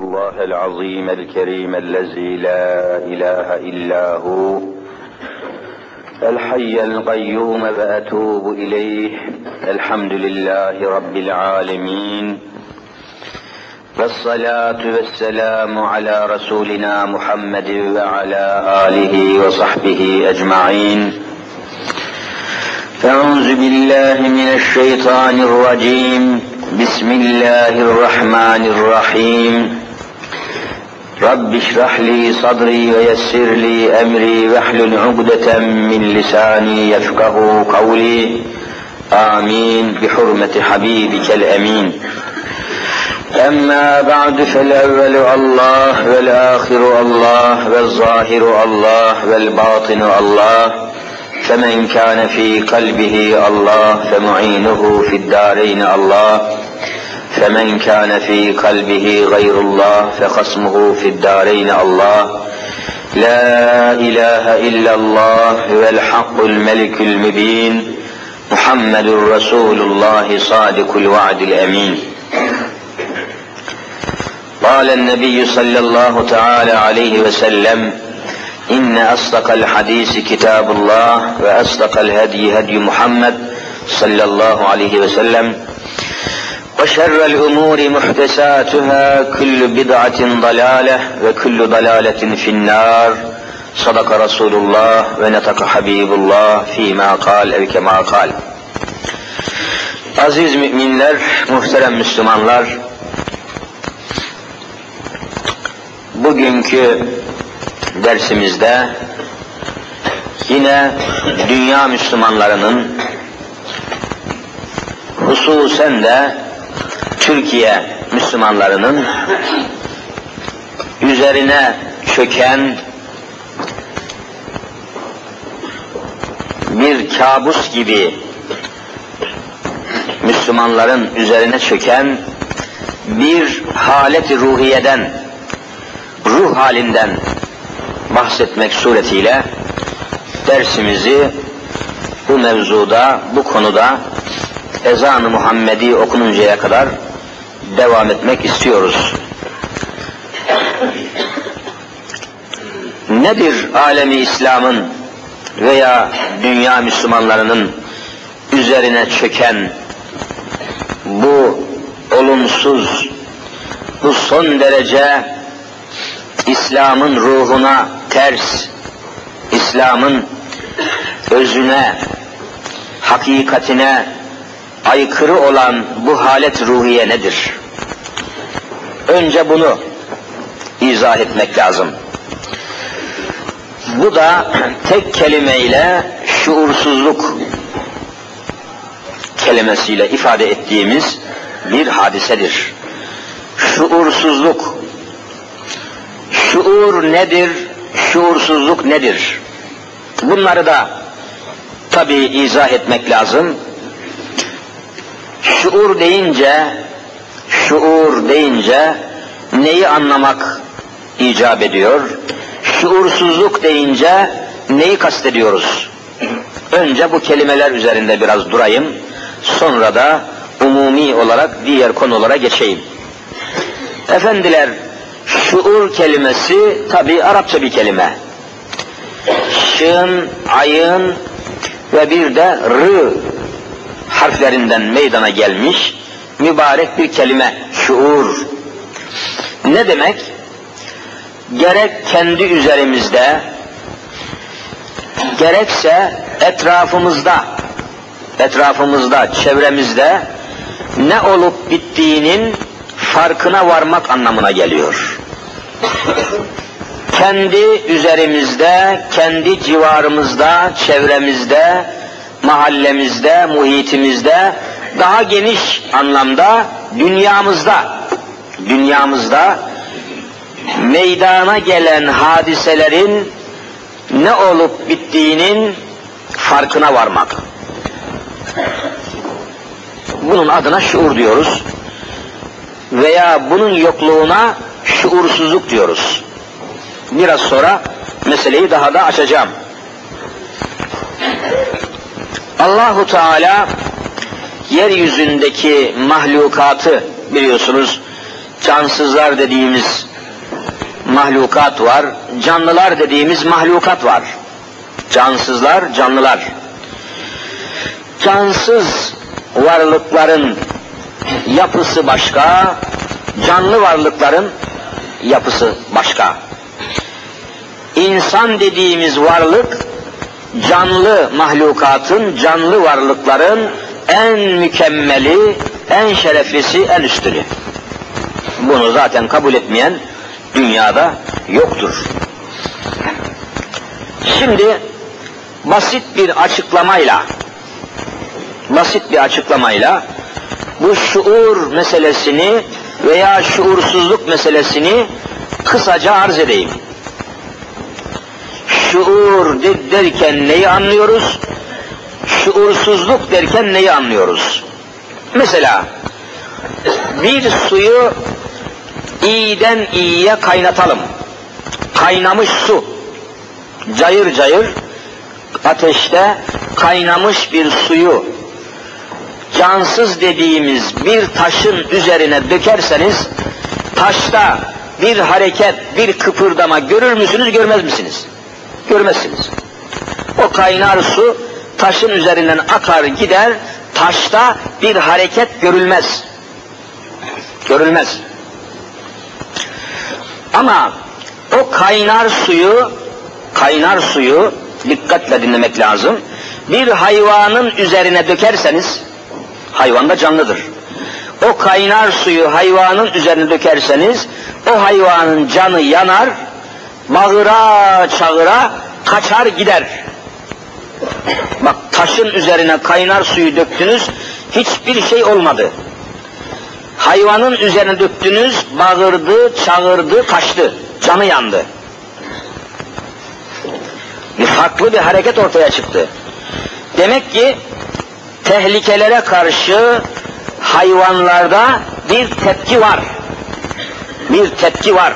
الله العظيم الكريم الذي لا إله إلا هو الحي القيوم فأتوب إليه الحمد لله رب العالمين والصلاة والسلام على رسولنا محمد وعلى آله وصحبه أجمعين. أعوذ بالله من الشيطان الرجيم بسم الله الرحمن الرحيم. رب اشرح لي صدري ويسر لي أمري واحلل عقدة من لساني يفقه قولي. آمين. بحرمة حبيبك الأمين. أما بعد فالأول الله والآخر الله والظاهر الله والباطن الله. فمن كان في قلبه الله فمعينه في الدارين الله. فمن كان في قلبه غير الله فخصمه في الدارين الله. لا إله إلا الله والحق الملك المبين. محمد رسول الله صادق الوعد الأمين. قال النبي صلى الله تعالى عليه وسلم إن أصدق الحديث كتاب الله وأصدق الهدي هدي محمد صلى الله عليه وسلم. وشر الأمور محدثاتها كل بدعة ضلالة وكل ضلالة في النار صدق رسول الله ونطق حبيب الله فيما قال أو كما قال Aziz müminler, muhterem Müslümanlar, bugünkü dersimizde yine dünya Müslümanlarının hususen de Türkiye Müslümanlarının üzerine çöken bir kabus gibi Müslümanların üzerine çöken bir halet ruhiyeden, ruh halinden bahsetmek suretiyle dersimizi bu mevzuda, bu konuda ezan-ı Muhammedi okununcaya kadar devam etmek istiyoruz. Nedir alemi İslam'ın veya dünya Müslümanlarının üzerine çöken bu olumsuz, bu son derece İslam'ın ruhuna ters, İslam'ın özüne, hakikatine aykırı olan bu halet ruhiye nedir? Önce bunu izah etmek lazım. Bu da tek kelimeyle şuursuzluk kelimesiyle ifade ettiğimiz bir hadisedir. Şuursuzluk. Şuur nedir? Şuursuzluk nedir? Bunları da tabi izah etmek lazım. Şuur deyince, şuur deyince neyi anlamak icap ediyor? Şuursuzluk deyince neyi kastediyoruz? Önce bu kelimeler üzerinde biraz durayım. Sonra da umumi olarak diğer konulara geçeyim. Efendiler, şuur kelimesi tabi Arapça bir kelime. Şın, ayın ve bir de rı harflerinden meydana gelmiş mübarek bir kelime şuur. Ne demek? Gerek kendi üzerimizde gerekse etrafımızda etrafımızda, çevremizde ne olup bittiğinin farkına varmak anlamına geliyor. kendi üzerimizde, kendi civarımızda, çevremizde, mahallemizde, muhitimizde, daha geniş anlamda dünyamızda, dünyamızda meydana gelen hadiselerin ne olup bittiğinin farkına varmak. Bunun adına şuur diyoruz. Veya bunun yokluğuna şuursuzluk diyoruz. Biraz sonra meseleyi daha da açacağım. Allahu Teala yeryüzündeki mahlukatı biliyorsunuz cansızlar dediğimiz mahlukat var, canlılar dediğimiz mahlukat var. Cansızlar, canlılar. Cansız varlıkların yapısı başka, canlı varlıkların yapısı başka. İnsan dediğimiz varlık, canlı mahlukatın, canlı varlıkların en mükemmeli, en şereflisi, en üstünü. Bunu zaten kabul etmeyen dünyada yoktur. Şimdi basit bir açıklamayla basit bir açıklamayla bu şuur meselesini veya şuursuzluk meselesini kısaca arz edeyim. Şuur derken neyi anlıyoruz? Şuursuzluk derken neyi anlıyoruz? Mesela bir suyu iyiden iyiye kaynatalım. Kaynamış su, cayır cayır ateşte kaynamış bir suyu cansız dediğimiz bir taşın üzerine dökerseniz taşta bir hareket, bir kıpırdama görür müsünüz, görmez misiniz? Görmezsiniz. O kaynar su taşın üzerinden akar gider, taşta bir hareket görülmez. Görülmez. Ama o kaynar suyu, kaynar suyu dikkatle dinlemek lazım. Bir hayvanın üzerine dökerseniz, hayvan da canlıdır. O kaynar suyu hayvanın üzerine dökerseniz, o hayvanın canı yanar, bağıra çağıra kaçar gider. Bak taşın üzerine kaynar suyu döktünüz, hiçbir şey olmadı. Hayvanın üzerine döktünüz, bağırdı, çağırdı, kaçtı, canı yandı. Bir farklı bir hareket ortaya çıktı. Demek ki tehlikelere karşı hayvanlarda bir tepki var. Bir tepki var.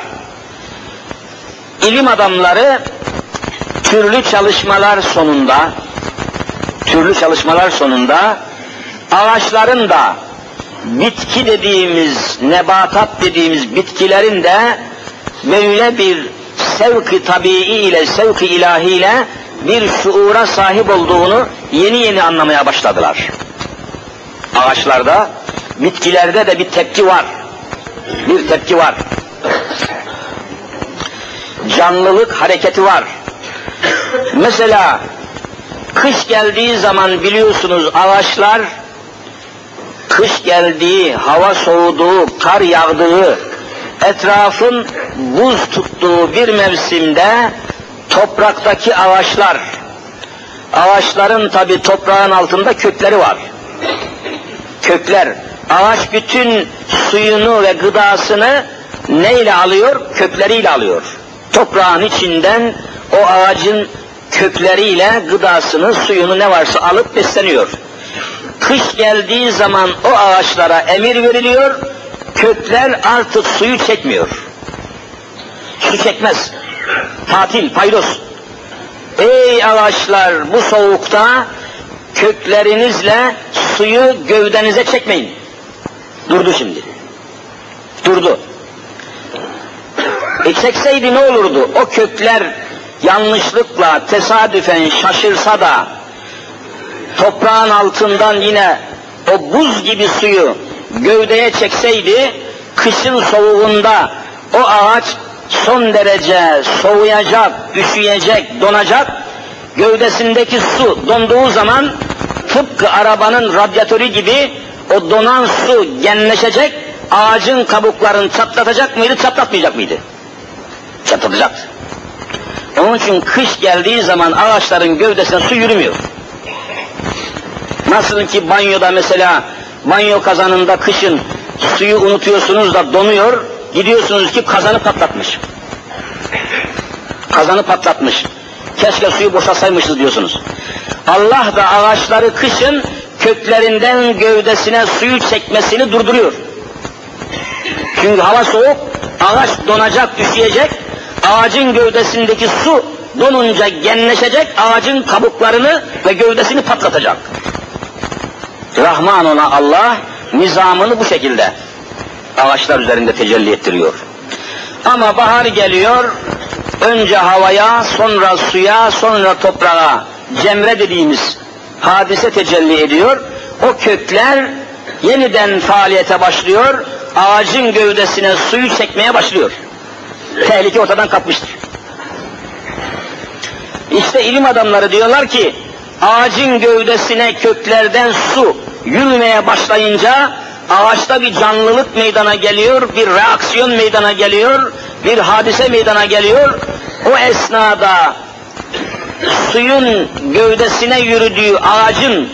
İlim adamları türlü çalışmalar sonunda türlü çalışmalar sonunda ağaçların da bitki dediğimiz, nebatat dediğimiz bitkilerin de böyle bir sevk-i tabii ile, sevk-i ilahi ile bir şuura sahip olduğunu yeni yeni anlamaya başladılar. Ağaçlarda, bitkilerde de bir tepki var. Bir tepki var. Canlılık hareketi var. Mesela kış geldiği zaman biliyorsunuz ağaçlar kış geldiği, hava soğuduğu, kar yağdığı, etrafın buz tuttuğu bir mevsimde topraktaki ağaçlar, ağaçların tabi toprağın altında kökleri var. Kökler, ağaç bütün suyunu ve gıdasını neyle alıyor? Kökleriyle alıyor. Toprağın içinden o ağacın kökleriyle gıdasını, suyunu ne varsa alıp besleniyor. Kış geldiği zaman o ağaçlara emir veriliyor, kökler artık suyu çekmiyor. Su çekmez. Tatil, paydos. Ey ağaçlar bu soğukta köklerinizle suyu gövdenize çekmeyin. Durdu şimdi. Durdu. E çekseydi ne olurdu? O kökler yanlışlıkla, tesadüfen şaşırsa da toprağın altından yine o buz gibi suyu gövdeye çekseydi, kışın soğuğunda o ağaç son derece soğuyacak, üşüyecek, donacak, gövdesindeki su donduğu zaman tıpkı arabanın radyatörü gibi o donan su genleşecek, ağacın kabuklarını çatlatacak mıydı, çatlatmayacak mıydı? Çatlatacaktı. Onun için kış geldiği zaman ağaçların gövdesine su yürümüyor. Nasıl ki banyoda mesela banyo kazanında kışın suyu unutuyorsunuz da donuyor, gidiyorsunuz ki kazanı patlatmış. Kazanı patlatmış. Keşke suyu boşalsaymışız diyorsunuz. Allah da ağaçları kışın köklerinden gövdesine suyu çekmesini durduruyor. Çünkü hava soğuk, ağaç donacak, üşüyecek, ağacın gövdesindeki su donunca genleşecek, ağacın kabuklarını ve gövdesini patlatacak. Rahman ona Allah nizamını bu şekilde. ağaçlar üzerinde tecelli ettiriyor. Ama bahar geliyor, önce havaya, sonra suya, sonra toprağa, cemre dediğimiz hadise tecelli ediyor. O kökler yeniden faaliyete başlıyor, ağacın gövdesine suyu çekmeye başlıyor. Tehlike ortadan kapmıştır. İşte ilim adamları diyorlar ki, ağacın gövdesine köklerden su yürümeye başlayınca ağaçta bir canlılık meydana geliyor, bir reaksiyon meydana geliyor, bir hadise meydana geliyor. O esnada suyun gövdesine yürüdüğü ağacın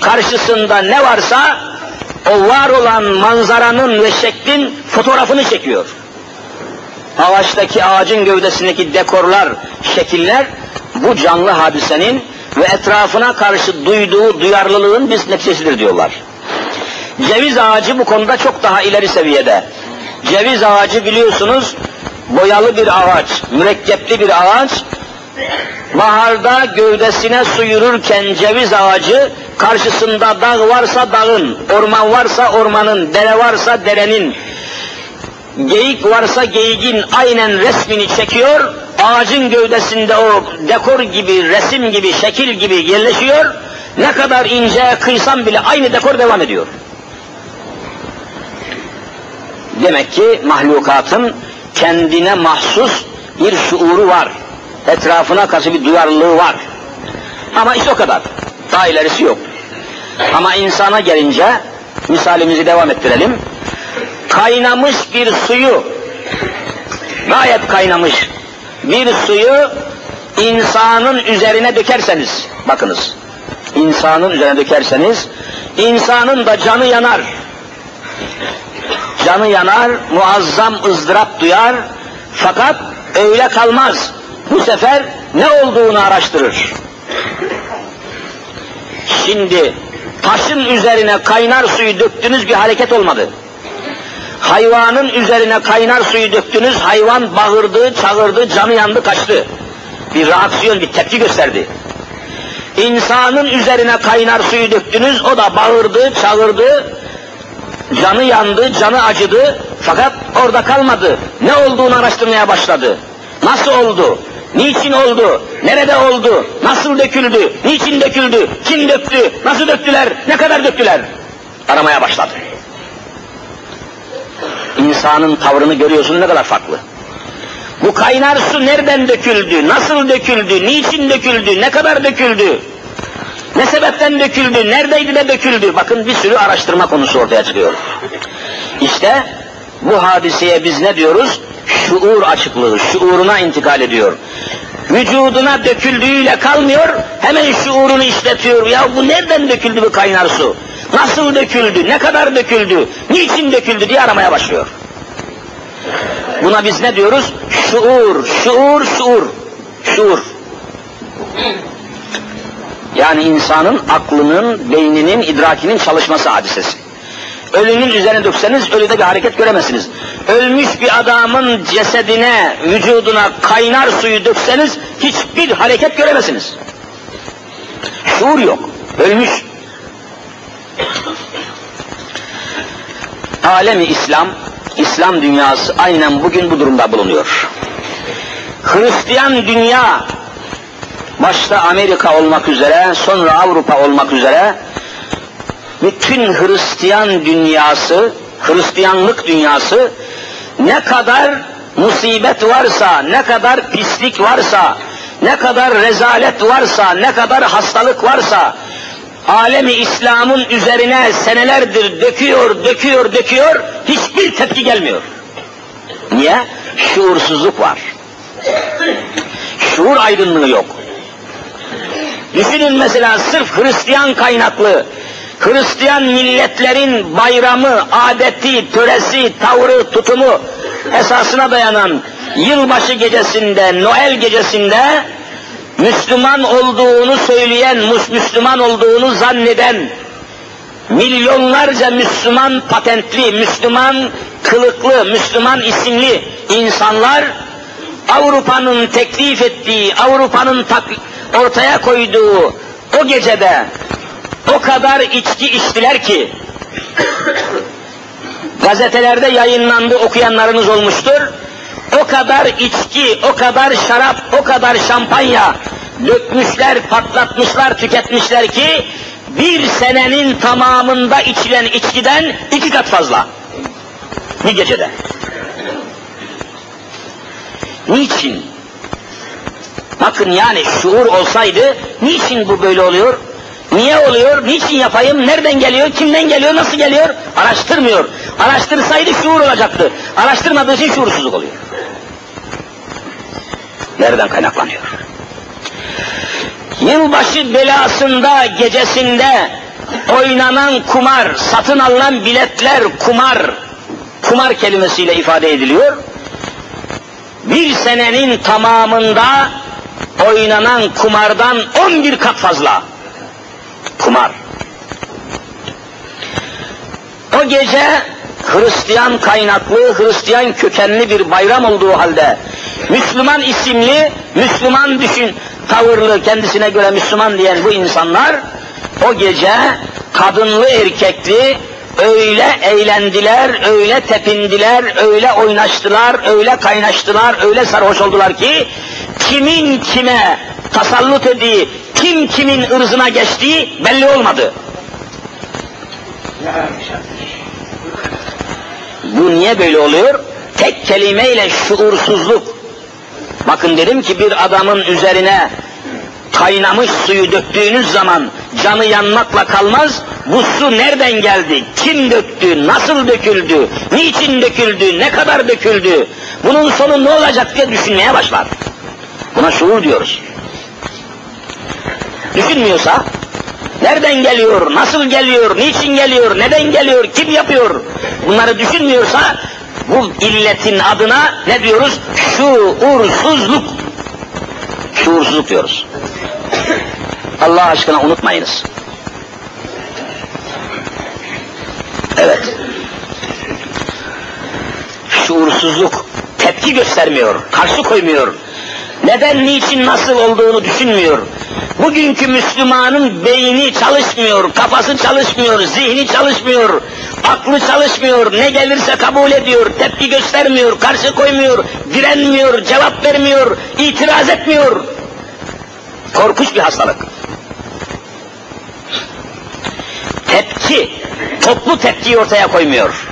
karşısında ne varsa o var olan manzaranın ve şeklin fotoğrafını çekiyor. Ağaçtaki ağacın gövdesindeki dekorlar, şekiller bu canlı hadisenin ve etrafına karşı duyduğu duyarlılığın bir neticesidir diyorlar. Ceviz ağacı bu konuda çok daha ileri seviyede. Ceviz ağacı biliyorsunuz boyalı bir ağaç, mürekkepli bir ağaç. Baharda gövdesine su yürürken ceviz ağacı karşısında dağ varsa dağın, orman varsa ormanın, dere varsa derenin, geyik varsa geyiğin aynen resmini çekiyor, ağacın gövdesinde o dekor gibi, resim gibi, şekil gibi yerleşiyor, ne kadar ince kıysam bile aynı dekor devam ediyor. Demek ki mahlukatın kendine mahsus bir şuuru var. Etrafına karşı bir duyarlılığı var. Ama işte o kadar. Daha ilerisi yok. Ama insana gelince misalimizi devam ettirelim. Kaynamış bir suyu gayet kaynamış bir suyu insanın üzerine dökerseniz bakınız insanın üzerine dökerseniz insanın da canı yanar canı yanar, muazzam ızdırap duyar, fakat öyle kalmaz. Bu sefer ne olduğunu araştırır. Şimdi taşın üzerine kaynar suyu döktünüz bir hareket olmadı. Hayvanın üzerine kaynar suyu döktünüz, hayvan bağırdı, çağırdı, canı yandı, kaçtı. Bir reaksiyon, bir tepki gösterdi. İnsanın üzerine kaynar suyu döktünüz, o da bağırdı, çağırdı, Canı yandı, canı acıdı fakat orada kalmadı. Ne olduğunu araştırmaya başladı. Nasıl oldu? Niçin oldu? Nerede oldu? Nasıl döküldü? Niçin döküldü? Kim döktü? Nasıl döktüler? Ne kadar döktüler? Aramaya başladı. İnsanın tavrını görüyorsun ne kadar farklı. Bu kaynar su nereden döküldü? Nasıl döküldü? Niçin döküldü? Ne kadar döküldü? Ne sebepten döküldü, neredeydi de döküldü? Bakın bir sürü araştırma konusu ortaya çıkıyor. İşte bu hadiseye biz ne diyoruz? Şuur açıklığı, şuuruna intikal ediyor. Vücuduna döküldüğüyle kalmıyor, hemen şuurunu işletiyor. Ya bu nereden döküldü bu kaynar su? Nasıl döküldü, ne kadar döküldü, niçin döküldü diye aramaya başlıyor. Buna biz ne diyoruz? Şuur, şuur, şuur, şuur. Yani insanın aklının, beyninin, idrakinin çalışması hadisesi. Ölünün üzerine dökseniz ölüde bir hareket göremezsiniz. Ölmüş bir adamın cesedine, vücuduna kaynar suyu dökseniz hiçbir hareket göremezsiniz. Şuur yok. Ölmüş. Alemi İslam, İslam dünyası aynen bugün bu durumda bulunuyor. Hristiyan dünya başta Amerika olmak üzere, sonra Avrupa olmak üzere, bütün Hristiyan dünyası, Hristiyanlık dünyası ne kadar musibet varsa, ne kadar pislik varsa, ne kadar rezalet varsa, ne kadar hastalık varsa, alemi İslam'ın üzerine senelerdir döküyor, döküyor, döküyor, hiçbir tepki gelmiyor. Niye? Şuursuzluk var. Şuur aydınlığı yok. Düşünün mesela sırf Hristiyan kaynaklı, Hristiyan milletlerin bayramı, adeti, töresi, tavrı, tutumu esasına dayanan yılbaşı gecesinde, Noel gecesinde Müslüman olduğunu söyleyen, Müslüman olduğunu zanneden milyonlarca Müslüman patentli, Müslüman kılıklı, Müslüman isimli insanlar Avrupa'nın teklif ettiği, Avrupa'nın ortaya koyduğu o gecede o kadar içki içtiler ki Gazetelerde yayınlandı okuyanlarınız olmuştur. O kadar içki, o kadar şarap, o kadar şampanya dökmüşler, patlatmışlar, tüketmişler ki bir senenin tamamında içilen içkiden iki kat fazla. Bir gecede. Niçin? Bakın yani şuur olsaydı niçin bu böyle oluyor? Niye oluyor? Niçin yapayım? Nereden geliyor? Kimden geliyor? Nasıl geliyor? Araştırmıyor. Araştırsaydı şuur olacaktı. Araştırmadığı için şuursuzluk oluyor. Nereden kaynaklanıyor? Yılbaşı belasında, gecesinde oynanan kumar, satın alınan biletler kumar, kumar kelimesiyle ifade ediliyor. Bir senenin tamamında oynanan kumardan 11 kat fazla. Kumar. O gece Hristiyan kaynaklı, Hristiyan kökenli bir bayram olduğu halde Müslüman isimli, Müslüman düşün, tavırlı, kendisine göre Müslüman diyen bu insanlar o gece kadınlı erkekli öyle eğlendiler, öyle tepindiler, öyle oynaştılar, öyle kaynaştılar, öyle sarhoş oldular ki kimin kime tasallut ettiği, kim kimin ırzına geçtiği belli olmadı. Bu niye böyle oluyor? Tek kelimeyle şuursuzluk. Bakın dedim ki bir adamın üzerine kaynamış suyu döktüğünüz zaman canı yanmakla kalmaz. Bu su nereden geldi? Kim döktü? Nasıl döküldü? Niçin döküldü? Ne kadar döküldü? Bunun sonu ne olacak diye düşünmeye başlar. Buna şuur diyoruz. Düşünmüyorsa nereden geliyor, nasıl geliyor, niçin geliyor, neden geliyor, kim yapıyor bunları düşünmüyorsa bu illetin adına ne diyoruz? Şuursuzluk. Şuursuzluk diyoruz. Allah aşkına unutmayınız. Evet. Şuursuzluk tepki göstermiyor, karşı koymuyor. Neden, niçin, nasıl olduğunu düşünmüyor. Bugünkü Müslümanın beyni çalışmıyor, kafası çalışmıyor, zihni çalışmıyor, aklı çalışmıyor, ne gelirse kabul ediyor, tepki göstermiyor, karşı koymuyor, direnmiyor, cevap vermiyor, itiraz etmiyor. Korkunç bir hastalık. Tepki, toplu tepkiyi ortaya koymuyor.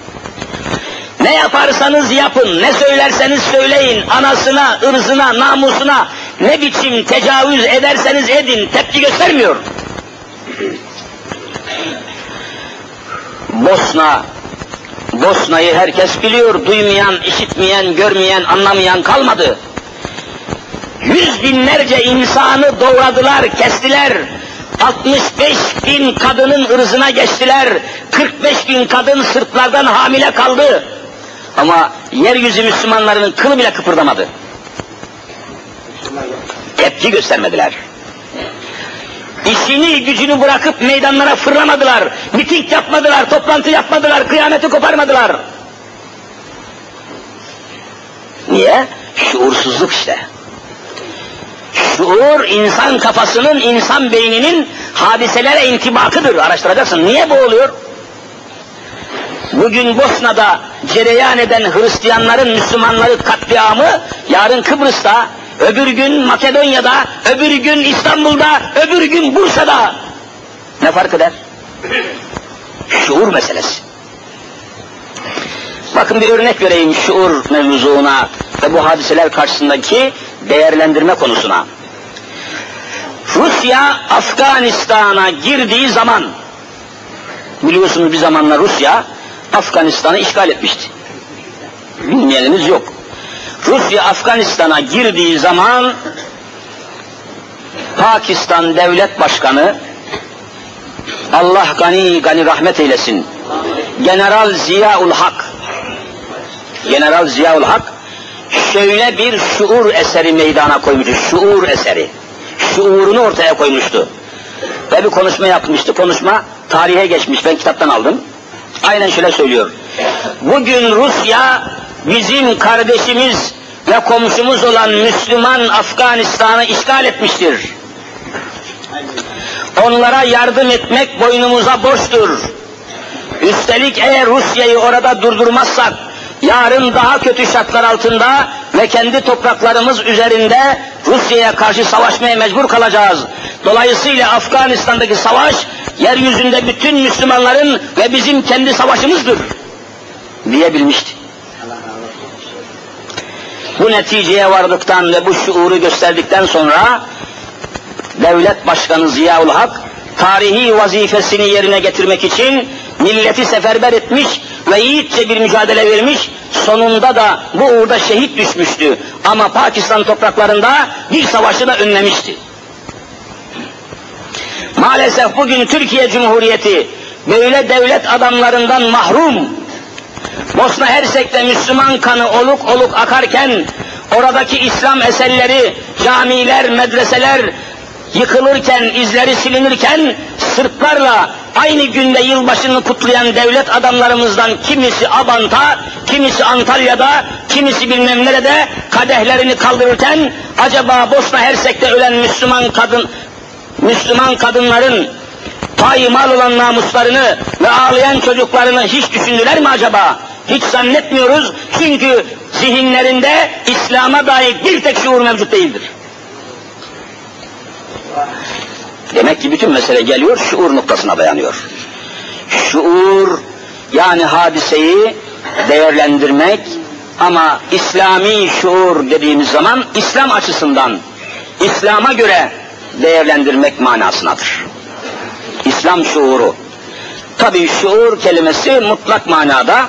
Ne yaparsanız yapın, ne söylerseniz söyleyin, anasına, ırzına, namusuna, ne biçim tecavüz ederseniz edin, tepki göstermiyor. Bosna, Bosna'yı herkes biliyor, duymayan, işitmeyen, görmeyen, anlamayan kalmadı. Yüz binlerce insanı doğradılar, kestiler. 65 bin kadının ırzına geçtiler. 45 bin kadın sırtlardan hamile kaldı. Ama yeryüzü Müslümanlarının kılı bile kıpırdamadı. Tepki göstermediler. İşini gücünü bırakıp meydanlara fırlamadılar. Miting yapmadılar, toplantı yapmadılar, kıyameti koparmadılar. Niye? Şuursuzluk işte. Şuur insan kafasının, insan beyninin hadiselere intibakıdır. Araştıracaksın. Niye bu oluyor? Bugün Bosna'da cereyan eden Hristiyanların Müslümanları katliamı yarın Kıbrıs'ta, öbür gün Makedonya'da, öbür gün İstanbul'da, öbür gün Bursa'da. Ne fark eder? Şuur meselesi. Bakın bir örnek vereyim şuur mevzuna ve bu hadiseler karşısındaki değerlendirme konusuna. Rusya Afganistan'a girdiği zaman biliyorsunuz bir zamanlar Rusya Afganistan'ı işgal etmişti. Bilmeyeniniz yok. Rusya Afganistan'a girdiği zaman Pakistan Devlet Başkanı Allah gani gani rahmet eylesin. General Ziyaul Hak General Ziyaul Hak şöyle bir şuur eseri meydana koymuştu. Şuur eseri. Şuurunu ortaya koymuştu. Ve bir konuşma yapmıştı. Konuşma tarihe geçmiş. Ben kitaptan aldım. Aynen şöyle söylüyor. Bugün Rusya bizim kardeşimiz ve komşumuz olan Müslüman Afganistan'ı işgal etmiştir. Onlara yardım etmek boynumuza borçtur. Üstelik eğer Rusya'yı orada durdurmazsak, yarın daha kötü şartlar altında ve kendi topraklarımız üzerinde Rusya'ya karşı savaşmaya mecbur kalacağız. Dolayısıyla Afganistan'daki savaş, yeryüzünde bütün Müslümanların ve bizim kendi savaşımızdır diyebilmişti. Bu neticeye vardıktan ve bu şuuru gösterdikten sonra Devlet Başkanı Ziyaul Hak tarihi vazifesini yerine getirmek için milleti seferber etmiş ve yiğitçe bir mücadele vermiş, sonunda da bu uğurda şehit düşmüştü. Ama Pakistan topraklarında bir savaşı da önlemişti. Maalesef bugün Türkiye Cumhuriyeti böyle devlet adamlarından mahrum, Bosna Hersek'te Müslüman kanı oluk oluk akarken, oradaki İslam eserleri, camiler, medreseler, yıkılırken, izleri silinirken Sırplarla aynı günde yılbaşını kutlayan devlet adamlarımızdan kimisi Abant'a, kimisi Antalya'da, kimisi bilmem nerede kadehlerini kaldırırken acaba Bosna Hersek'te ölen Müslüman kadın Müslüman kadınların mal olan namuslarını ve ağlayan çocuklarını hiç düşündüler mi acaba? Hiç zannetmiyoruz çünkü zihinlerinde İslam'a dair bir tek şuur mevcut değildir. Demek ki bütün mesele geliyor, şuur noktasına dayanıyor. Şuur, yani hadiseyi değerlendirmek ama İslami şuur dediğimiz zaman İslam açısından, İslam'a göre değerlendirmek manasınadır. İslam şuuru. Tabi şuur kelimesi mutlak manada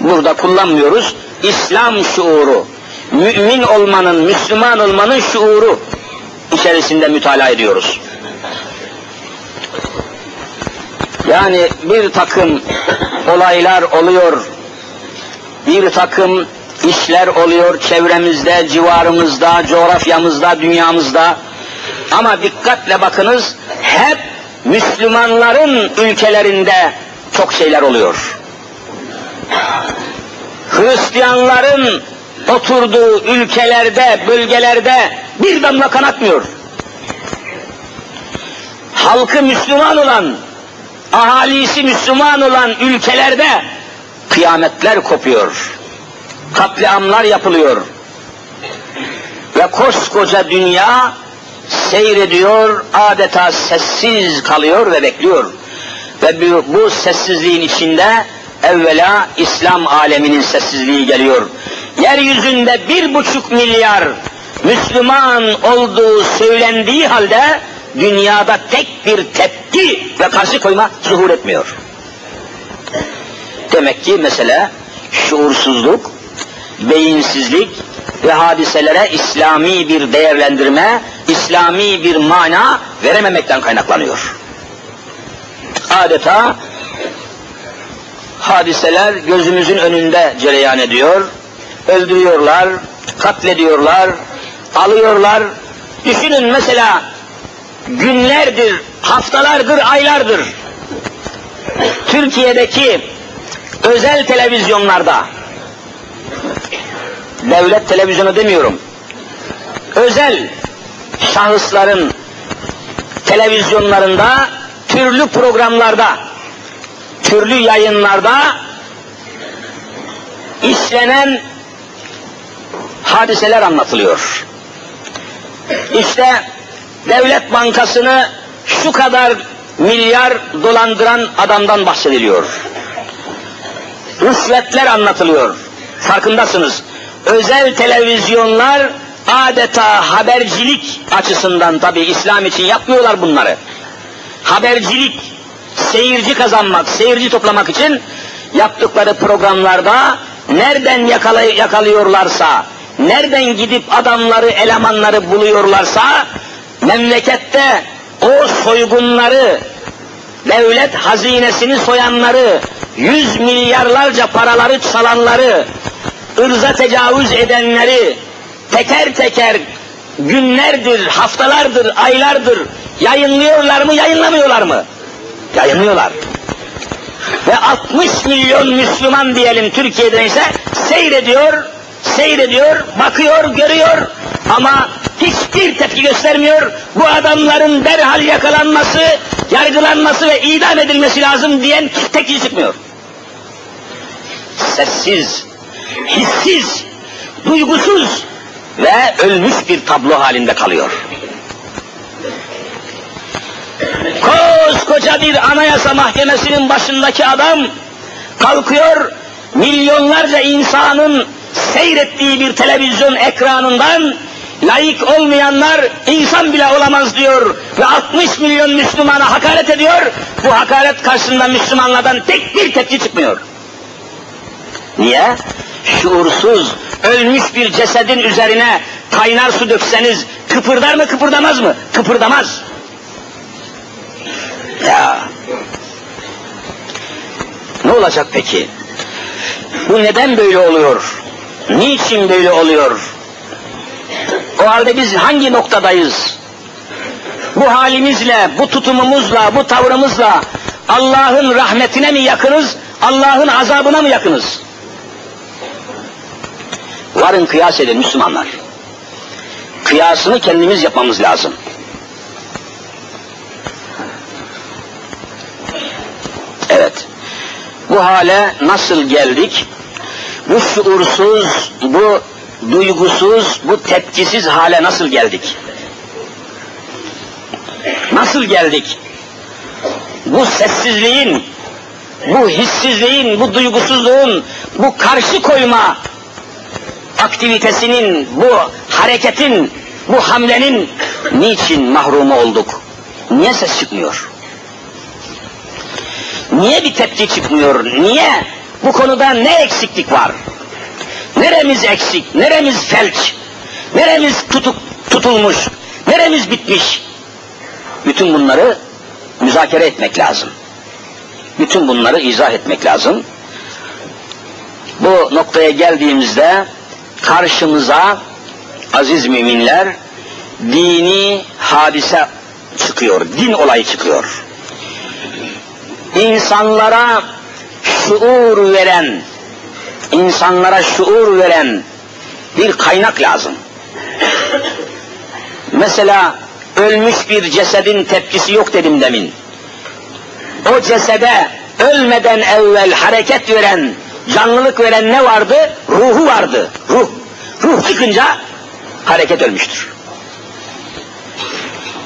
burada kullanmıyoruz. İslam şuuru, mümin olmanın, Müslüman olmanın şuuru içerisinde mütalaa ediyoruz. Yani bir takım olaylar oluyor, bir takım işler oluyor çevremizde, civarımızda, coğrafyamızda, dünyamızda. Ama dikkatle bakınız, hep Müslümanların ülkelerinde çok şeyler oluyor. Hristiyanların oturduğu ülkelerde, bölgelerde bir damla kan akmıyor. Halkı Müslüman olan, ahalisi Müslüman olan ülkelerde kıyametler kopuyor. Katliamlar yapılıyor. Ve koskoca dünya seyrediyor, adeta sessiz kalıyor ve bekliyor. Ve bu, bu sessizliğin içinde evvela İslam aleminin sessizliği geliyor. Yeryüzünde bir buçuk milyar Müslüman olduğu söylendiği halde dünyada tek bir tepki ve karşı koyma zuhur etmiyor. Demek ki mesele şuursuzluk, beyinsizlik ve hadiselere İslami bir değerlendirme, İslami bir mana verememekten kaynaklanıyor. Adeta hadiseler gözümüzün önünde cereyan ediyor, öldürüyorlar, katlediyorlar, alıyorlar. Düşünün mesela günlerdir, haftalardır, aylardır Türkiye'deki özel televizyonlarda devlet televizyonu demiyorum. Özel şahısların televizyonlarında türlü programlarda türlü yayınlarda işlenen hadiseler anlatılıyor. İşte devlet bankasını şu kadar milyar dolandıran adamdan bahsediliyor. Rüşvetler anlatılıyor. Farkındasınız. Özel televizyonlar adeta habercilik açısından tabi İslam için yapmıyorlar bunları. Habercilik, seyirci kazanmak, seyirci toplamak için yaptıkları programlarda nereden yakalay yakalıyorlarsa, nereden gidip adamları, elemanları buluyorlarsa, memlekette o soygunları, devlet hazinesini soyanları, yüz milyarlarca paraları çalanları, ırza tecavüz edenleri teker teker günlerdir, haftalardır, aylardır yayınlıyorlar mı, yayınlamıyorlar mı? Yayınlıyorlar. Ve 60 milyon Müslüman diyelim Türkiye'de ise seyrediyor, seyrediyor, bakıyor, görüyor ama hiçbir tepki göstermiyor. Bu adamların derhal yakalanması, yargılanması ve idam edilmesi lazım diyen tek kişi çıkmıyor. Sessiz, hissiz, duygusuz ve ölmüş bir tablo halinde kalıyor. Koskoca bir anayasa mahkemesinin başındaki adam kalkıyor, milyonlarca insanın seyrettiği bir televizyon ekranından layık olmayanlar insan bile olamaz diyor ve 60 milyon Müslümana hakaret ediyor. Bu hakaret karşısında Müslümanlardan tek bir tepki çıkmıyor. Niye? Şuursuz, ölmüş bir cesedin üzerine kaynar su dökseniz kıpırdar mı kıpırdamaz mı? Kıpırdamaz. Ya. Ne olacak peki? Bu neden böyle oluyor? Niçin böyle oluyor? O halde biz hangi noktadayız? Bu halimizle, bu tutumumuzla, bu tavrımızla Allah'ın rahmetine mi yakınız, Allah'ın azabına mı yakınız? Varın kıyas edin Müslümanlar. Kıyasını kendimiz yapmamız lazım. Evet. Bu hale nasıl geldik? Bu şuursuz, bu duygusuz, bu tepkisiz hale nasıl geldik? Nasıl geldik? Bu sessizliğin, bu hissizliğin, bu duygusuzluğun, bu karşı koyma aktivitesinin, bu hareketin, bu hamlenin niçin mahrumu olduk? Niye ses çıkmıyor? Niye bir tepki çıkmıyor? Niye? Bu konuda ne eksiklik var? Neremiz eksik? Neremiz felç? Neremiz tutuk, tutulmuş? Neremiz bitmiş? Bütün bunları müzakere etmek lazım. Bütün bunları izah etmek lazım. Bu noktaya geldiğimizde karşımıza aziz müminler dini hadise çıkıyor, din olayı çıkıyor. İnsanlara şuur veren, insanlara şuur veren bir kaynak lazım. Mesela ölmüş bir cesedin tepkisi yok dedim demin. O cesede ölmeden evvel hareket veren, canlılık veren ne vardı? Ruhu vardı. Ruh. Ruh çıkınca hareket ölmüştür.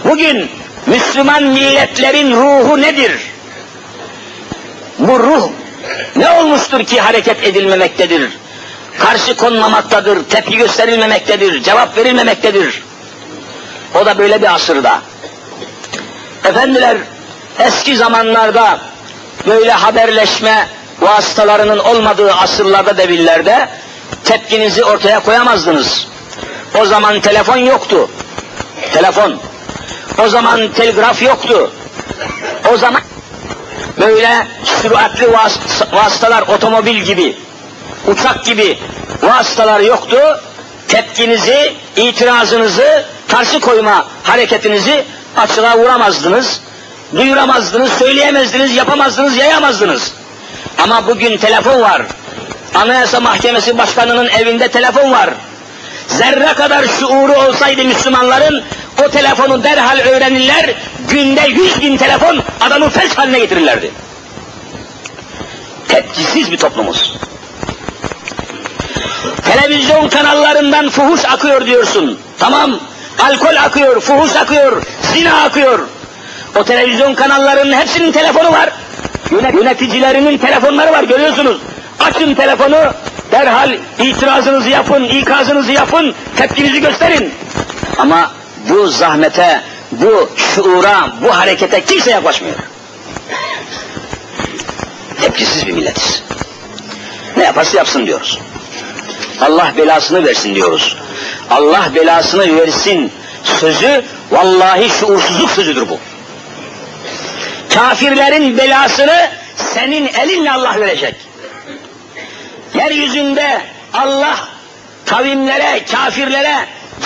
Bugün Müslüman milletlerin ruhu nedir? Bu ruh ne olmuştur ki hareket edilmemektedir? Karşı konmamaktadır, tepki gösterilmemektedir, cevap verilmemektedir. O da böyle bir asırda. Efendiler, eski zamanlarda böyle haberleşme vasıtalarının olmadığı asırlarda devillerde tepkinizi ortaya koyamazdınız. O zaman telefon yoktu. Telefon. O zaman telgraf yoktu. O zaman böyle süratli vas vasıtalar otomobil gibi, uçak gibi vasıtalar yoktu. Tepkinizi, itirazınızı, karşı koyma hareketinizi açığa vuramazdınız, duyuramazdınız, söyleyemezdiniz, yapamazdınız, yayamazdınız. Ama bugün telefon var. Anayasa Mahkemesi Başkanı'nın evinde telefon var. Zerre kadar şuuru olsaydı Müslümanların o telefonu derhal öğrenirler, günde yüz bin telefon adamı felç haline getirirlerdi. Tepkisiz bir toplumuz. Televizyon kanallarından fuhuş akıyor diyorsun. Tamam, alkol akıyor, fuhuş akıyor, zina akıyor. O televizyon kanallarının hepsinin telefonu var. Yöneticilerinin telefonları var görüyorsunuz. Açın telefonu, derhal itirazınızı yapın, ikazınızı yapın, tepkinizi gösterin. Ama bu zahmete, bu şuura, bu harekete kimse yaklaşmıyor. Tepkisiz bir milletiz. Ne yaparsa yapsın diyoruz. Allah belasını versin diyoruz. Allah belasını versin sözü vallahi şuursuzluk sözüdür bu. Kafirlerin belasını senin elinle Allah verecek. Yeryüzünde Allah kavimlere, kafirlere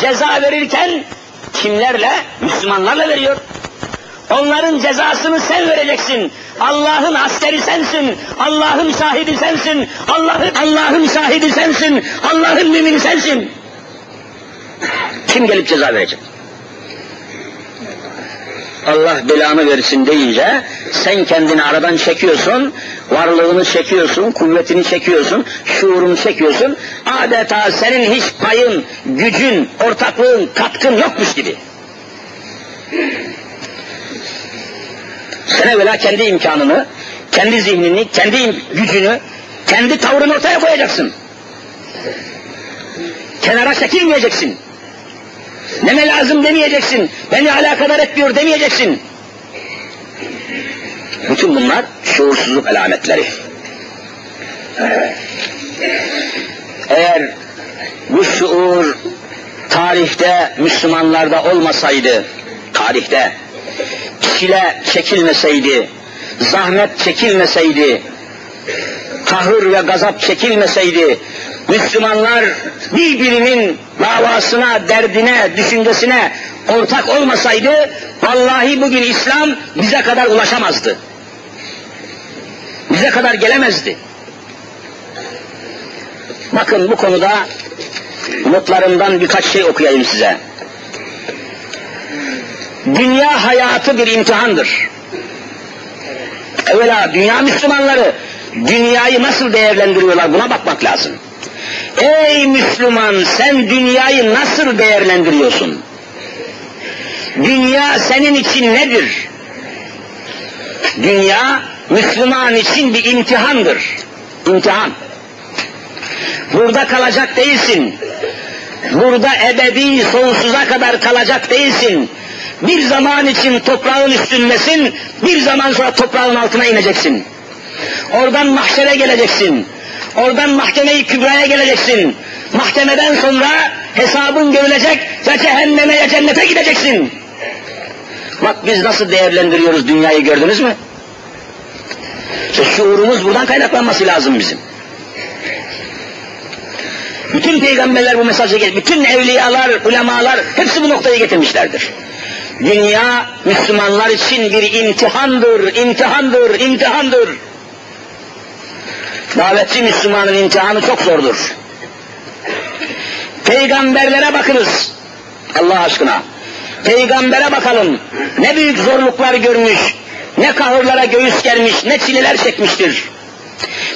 ceza verirken kimlerle? Müslümanlarla veriyor. Onların cezasını sen vereceksin. Allah'ın askeri sensin. Allah'ın şahidi sensin. Allah'ın Allah'ın şahidi sensin. Allah'ın mümini sensin. Kim gelip ceza verecek? Allah belanı versin deyince sen kendini aradan çekiyorsun, varlığını çekiyorsun, kuvvetini çekiyorsun, şuurunu çekiyorsun. Adeta senin hiç payın, gücün, ortaklığın, katkın yokmuş gibi. Sen evvela kendi imkanını, kendi zihnini, kendi gücünü, kendi tavrını ortaya koyacaksın. Kenara çekilmeyeceksin. Neme lazım demeyeceksin. Beni alakadar etmiyor demeyeceksin. Bütün bunlar şuursuzluk alametleri. Eğer bu şuur tarihte Müslümanlarda olmasaydı, tarihte çile çekilmeseydi, zahmet çekilmeseydi, kahır ve gazap çekilmeseydi, Müslümanlar birbirinin davasına, derdine, düşüncesine ortak olmasaydı, vallahi bugün İslam bize kadar ulaşamazdı. Bize kadar gelemezdi. Bakın bu konuda notlarımdan birkaç şey okuyayım size. Dünya hayatı bir imtihandır. Evvela dünya Müslümanları dünyayı nasıl değerlendiriyorlar buna bakmak lazım. Ey Müslüman sen dünyayı nasıl değerlendiriyorsun? Dünya senin için nedir? Dünya Müslüman için bir imtihandır. İmtihan. Burada kalacak değilsin. Burada ebedi sonsuza kadar kalacak değilsin. Bir zaman için toprağın üstündesin, bir zaman sonra toprağın altına ineceksin. Oradan mahşere geleceksin. Oradan mahkemeyi kübraya geleceksin. Mahkemeden sonra hesabın görülecek ve cehenneme ya cennete gideceksin. Bak biz nasıl değerlendiriyoruz dünyayı gördünüz mü? İşte şuurumuz buradan kaynaklanması lazım bizim. Bütün peygamberler bu mesajı getirmiş. Bütün evliyalar, ulemalar hepsi bu noktayı getirmişlerdir. Dünya Müslümanlar için bir imtihandır, imtihandır, imtihandır. Davetçi Müslümanın imtihanı çok zordur. Peygamberlere bakınız. Allah aşkına. Peygambere bakalım. Ne büyük zorluklar görmüş, ne kahırlara göğüs germiş, ne çileler çekmiştir.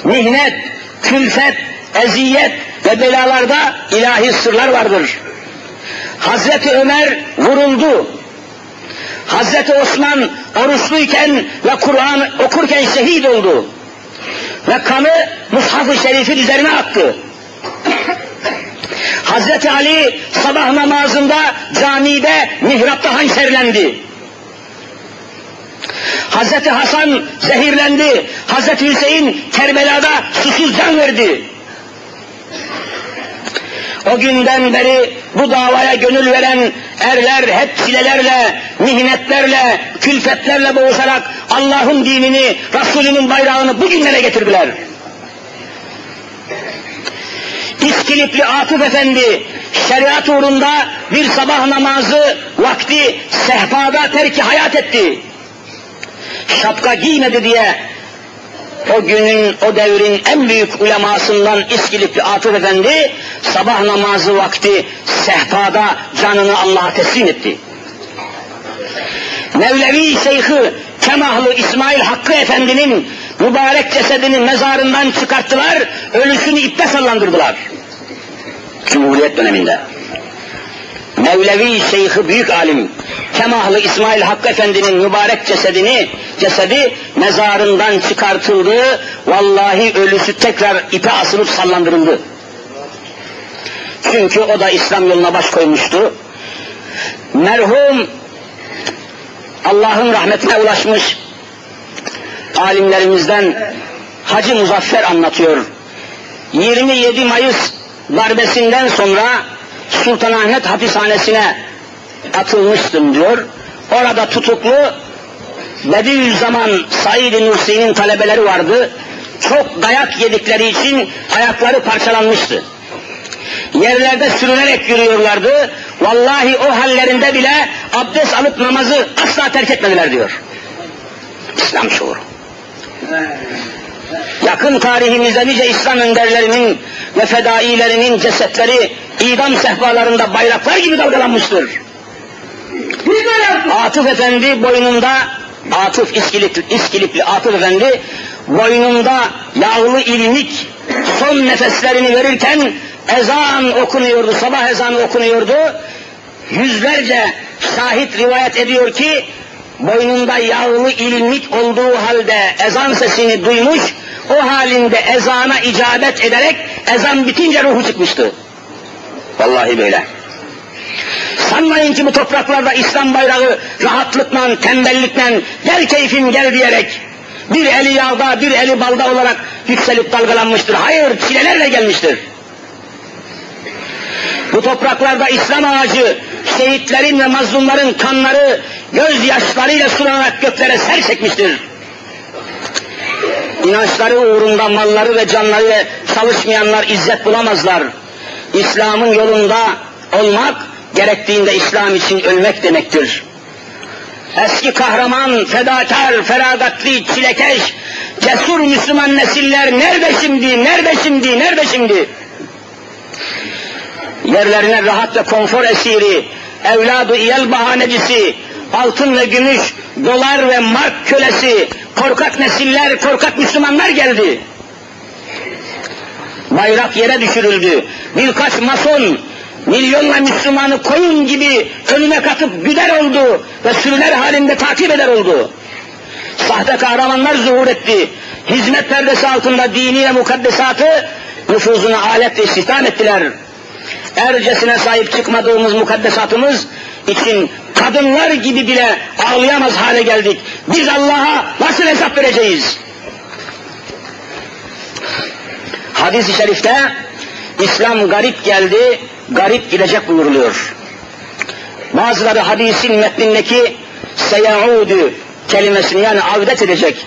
Mihnet, külfet, eziyet ve belalarda ilahi sırlar vardır. Hazreti Ömer vuruldu. Hazreti Osman oruçluyken ve Kur'an okurken şehit oldu kanı Mushaf-ı Şerif'in üzerine attı. Hazreti Ali sabah namazında camide mihrapta hançerlendi. Hazreti Hasan zehirlendi. Hazreti Hüseyin Kerbela'da susuz can verdi. O günden beri bu davaya gönül veren erler hep çilelerle, mihnetlerle, külfetlerle boğuşarak Allah'ın dinini, Resulünün bayrağını bugünlere getirdiler. İskilipli Atıf Efendi şeriat uğrunda bir sabah namazı vakti sehpada terki hayat etti. Şapka giymedi diye o günün, o devrin en büyük ulemasından İskilipli Atıf Efendi sabah namazı vakti sehpada canını Allah'a teslim etti. Mevlevi Şeyh'i Kemahlı İsmail Hakkı Efendi'nin mübarek cesedini mezarından çıkarttılar, ölüsünü iple sallandırdılar. Cumhuriyet döneminde. Mevlevi Şeyh'i büyük alim Kemahlı İsmail Hakkı Efendi'nin mübarek cesedini, cesedi mezarından çıkartıldı. Vallahi ölüsü tekrar ipe asılıp sallandırıldı. Çünkü o da İslam yoluna baş koymuştu. Merhum Allah'ın rahmetine ulaşmış alimlerimizden Hacı Muzaffer anlatıyor. 27 Mayıs darbesinden sonra Sultanahmet hapishanesine atılmıştım diyor. Orada tutuklu Bediüzzaman Said-i Nursi'nin talebeleri vardı. Çok dayak yedikleri için ayakları parçalanmıştı. Yerlerde sürünerek yürüyorlardı. Vallahi o hallerinde bile abdest alıp namazı asla terk etmediler diyor. İslam şuuru. Yakın tarihimizde nice İslam önderlerinin ve fedailerinin cesetleri idam sehpalarında bayraklar gibi dalgalanmıştır. Atıf Efendi boynunda, Atıf İskilipli, İskilipli Atıf Efendi boynunda yağlı ilmik son nefeslerini verirken ezan okunuyordu, sabah ezanı okunuyordu. Yüzlerce şahit rivayet ediyor ki boynunda yağlı ilmik olduğu halde ezan sesini duymuş, o halinde ezana icabet ederek ezan bitince ruhu çıkmıştı. Vallahi böyle. Sanmayın ki bu topraklarda İslam bayrağı rahatlıkla, tembellikle, gel keyfim gel diyerek bir eli yağda, bir eli balda olarak yükselip dalgalanmıştır. Hayır, çilelerle gelmiştir. Bu topraklarda İslam ağacı, şehitlerin ve mazlumların kanları, gözyaşlarıyla sulanarak göklere ser çekmiştir. İnançları uğrunda malları ve canları ve çalışmayanlar izzet bulamazlar. İslam'ın yolunda olmak, gerektiğinde İslam için ölmek demektir. Eski kahraman, fedakar, feragatli, çilekeş, cesur Müslüman nesiller nerede şimdi, nerede şimdi, nerede şimdi? Yerlerine rahat ve konfor esiri, evladı iyel bahanecisi, altın ve gümüş, dolar ve mark kölesi, korkak nesiller, korkak Müslümanlar geldi. Bayrak yere düşürüldü. Birkaç mason, milyonla Müslümanı koyun gibi önüne katıp güder oldu ve sürüler halinde takip eder oldu. Sahte kahramanlar zuhur etti. Hizmet perdesi altında dini ve mukaddesatı nüfuzuna aletle istihdam ettiler. Ercesine sahip çıkmadığımız mukaddesatımız için kadınlar gibi bile ağlayamaz hale geldik. Biz Allah'a nasıl hesap vereceğiz? Hadis-i şerifte İslam garip geldi, garip gidecek buyuruluyor. Bazıları hadisin metnindeki seyaudu kelimesini yani avdet edecek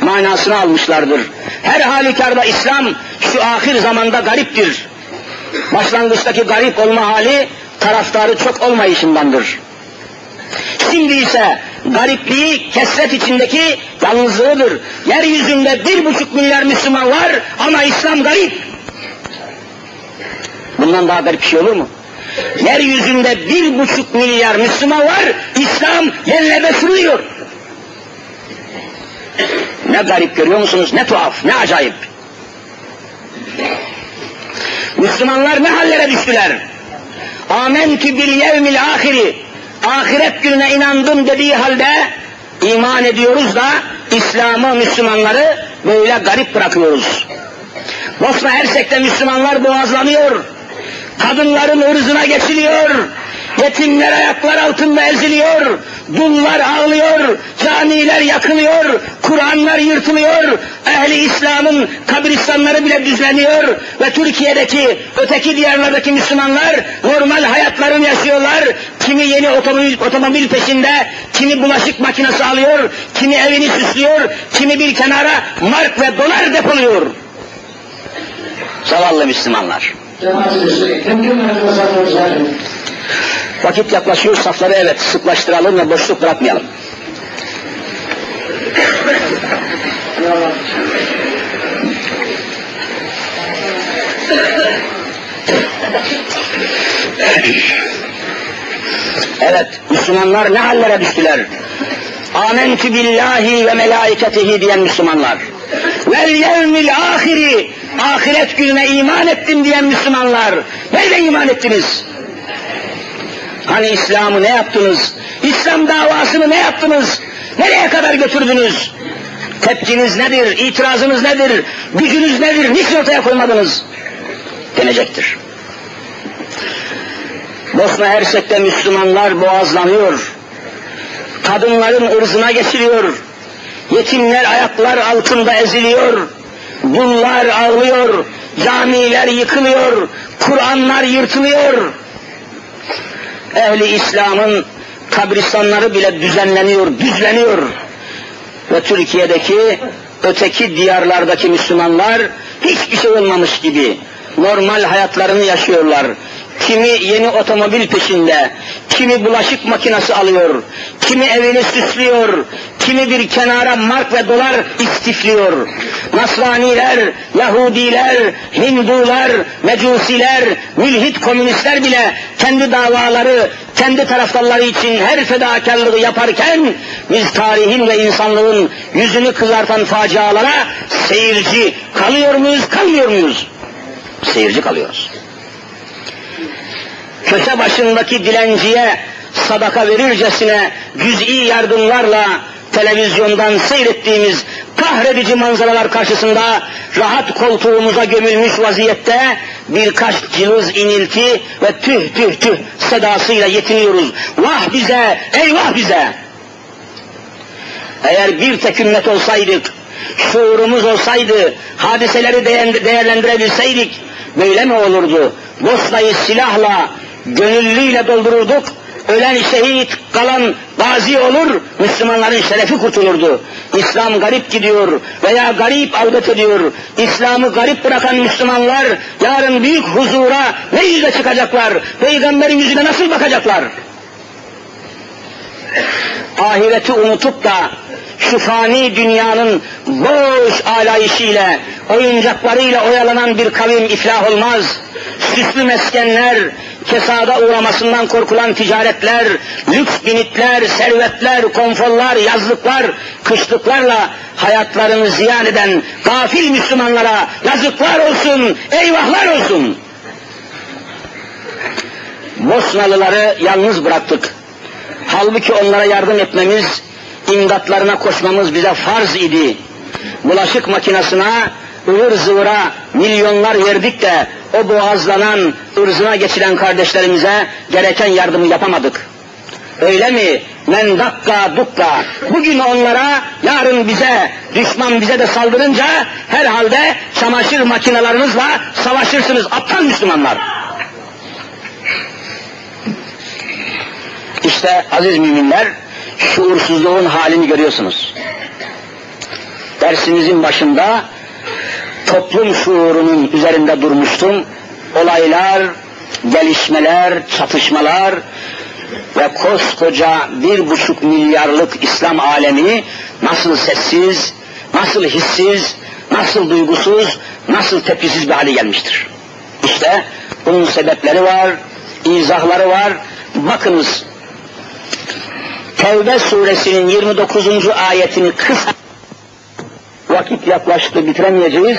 manasını almışlardır. Her halükarda İslam şu ahir zamanda gariptir. Başlangıçtaki garip olma hali taraftarı çok olmayışındandır. Şimdi ise garipliği kesret içindeki yalnızlığıdır. Yeryüzünde bir buçuk milyar Müslüman var ama İslam garip. Bundan daha garip bir şey olur mu? Yeryüzünde bir buçuk milyar Müslüman var, İslam yerlerde sürüyor. Ne garip görüyor musunuz? Ne tuhaf, ne acayip. Müslümanlar ne hallere düştüler? Amentü bil yevmil ahiri. Ahiret gününe inandım dediği halde iman ediyoruz da İslam'ı, Müslümanları böyle garip bırakıyoruz. Bosna Hersek'te Müslümanlar boğazlanıyor. Kadınların ırzına geçiliyor. Yetimler ayaklar altında eziliyor. Dullar ağlıyor. Camiler yakılıyor. Kur'anlar yırtılıyor. Ehli İslam'ın kabristanları bile düzleniyor. Ve Türkiye'deki öteki diyarlardaki Müslümanlar normal hayatlarını yaşıyorlar. Kimi yeni otomobil, otomobil peşinde, kimi bulaşık makinesi alıyor, kimi evini süslüyor, kimi bir kenara mark ve dolar depoluyor. Zavallı Müslümanlar. Vakit yaklaşıyor, safları evet sıklaştıralım ve boşluk bırakmayalım. Evet, Müslümanlar ne hallere düştüler? Âmentü billahi ve melaiketihi diyen Müslümanlar. Vel yevmil ahiri, ahiret gününe iman ettim diyen Müslümanlar. Nerede iman ettiniz? Hani İslam'ı ne yaptınız? İslam davasını ne yaptınız? Nereye kadar götürdünüz? Tepkiniz nedir? İtirazınız nedir? Gücünüz nedir? Niçin ortaya koymadınız? Denecektir. Bosna Hersek'te Müslümanlar boğazlanıyor. Kadınların ırzına geçiliyor. Yetimler ayaklar altında eziliyor. Dullar ağlıyor. Camiler yıkılıyor. Kur'anlar yırtılıyor. Ehli İslam'ın kabristanları bile düzenleniyor, düzleniyor. Ve Türkiye'deki öteki diyarlardaki Müslümanlar hiçbir şey olmamış gibi normal hayatlarını yaşıyorlar. Kimi yeni otomobil peşinde, kimi bulaşık makinesi alıyor, kimi evini süslüyor, kimi bir kenara mark ve dolar istifliyor. Nasraniler, Yahudiler, Hindular, Mecusiler, mülhit komünistler bile kendi davaları, kendi taraftarları için her fedakarlığı yaparken biz tarihin ve insanlığın yüzünü kızartan facialara seyirci kalıyor muyuz, kalmıyor muyuz? Seyirci kalıyoruz köşe başındaki dilenciye sadaka verircesine cüz'i yardımlarla televizyondan seyrettiğimiz kahredici manzaralar karşısında rahat koltuğumuza gömülmüş vaziyette birkaç cılız inilti ve tüh tüh tüh sedasıyla yetiniyoruz. Vah bize, eyvah bize! Eğer bir tek ümmet olsaydık, şuurumuz olsaydı, hadiseleri değerlendirebilseydik, böyle mi olurdu? Bosna'yı silahla, gönüllüyle doldururduk, ölen şehit, kalan gazi olur, Müslümanların şerefi kurtulurdu. İslam garip gidiyor veya garip avdet ediyor. İslam'ı garip bırakan Müslümanlar yarın büyük huzura ne yüzle çıkacaklar? Peygamberin yüzüne nasıl bakacaklar? Ahireti unutup da şu fani dünyanın boş alayişiyle, oyuncaklarıyla oyalanan bir kavim iflah olmaz. Süslü meskenler, kesada uğramasından korkulan ticaretler, lüks binitler, servetler, konforlar, yazlıklar, kışlıklarla hayatlarını ziyan eden gafil Müslümanlara yazıklar olsun, eyvahlar olsun. Bosnalıları yalnız bıraktık. Halbuki onlara yardım etmemiz, imdatlarına koşmamız bize farz idi. Bulaşık makinesine ıvır zıvıra milyonlar verdik de o boğazlanan, ırzına geçilen kardeşlerimize gereken yardımı yapamadık. Öyle mi? Men dakka dukka. Bugün onlara, yarın bize, düşman bize de saldırınca herhalde çamaşır makinalarınızla savaşırsınız aptal Müslümanlar. İşte aziz müminler, şuursuzluğun halini görüyorsunuz. Dersimizin başında toplum şuurunun üzerinde durmuştum. Olaylar, gelişmeler, çatışmalar ve koskoca bir buçuk milyarlık İslam alemi nasıl sessiz, nasıl hissiz, nasıl duygusuz, nasıl tepkisiz bir hale gelmiştir. İşte bunun sebepleri var, izahları var. Bakınız Tevbe suresinin 29. ayetini kısa vakit yaklaştı bitiremeyeceğiz.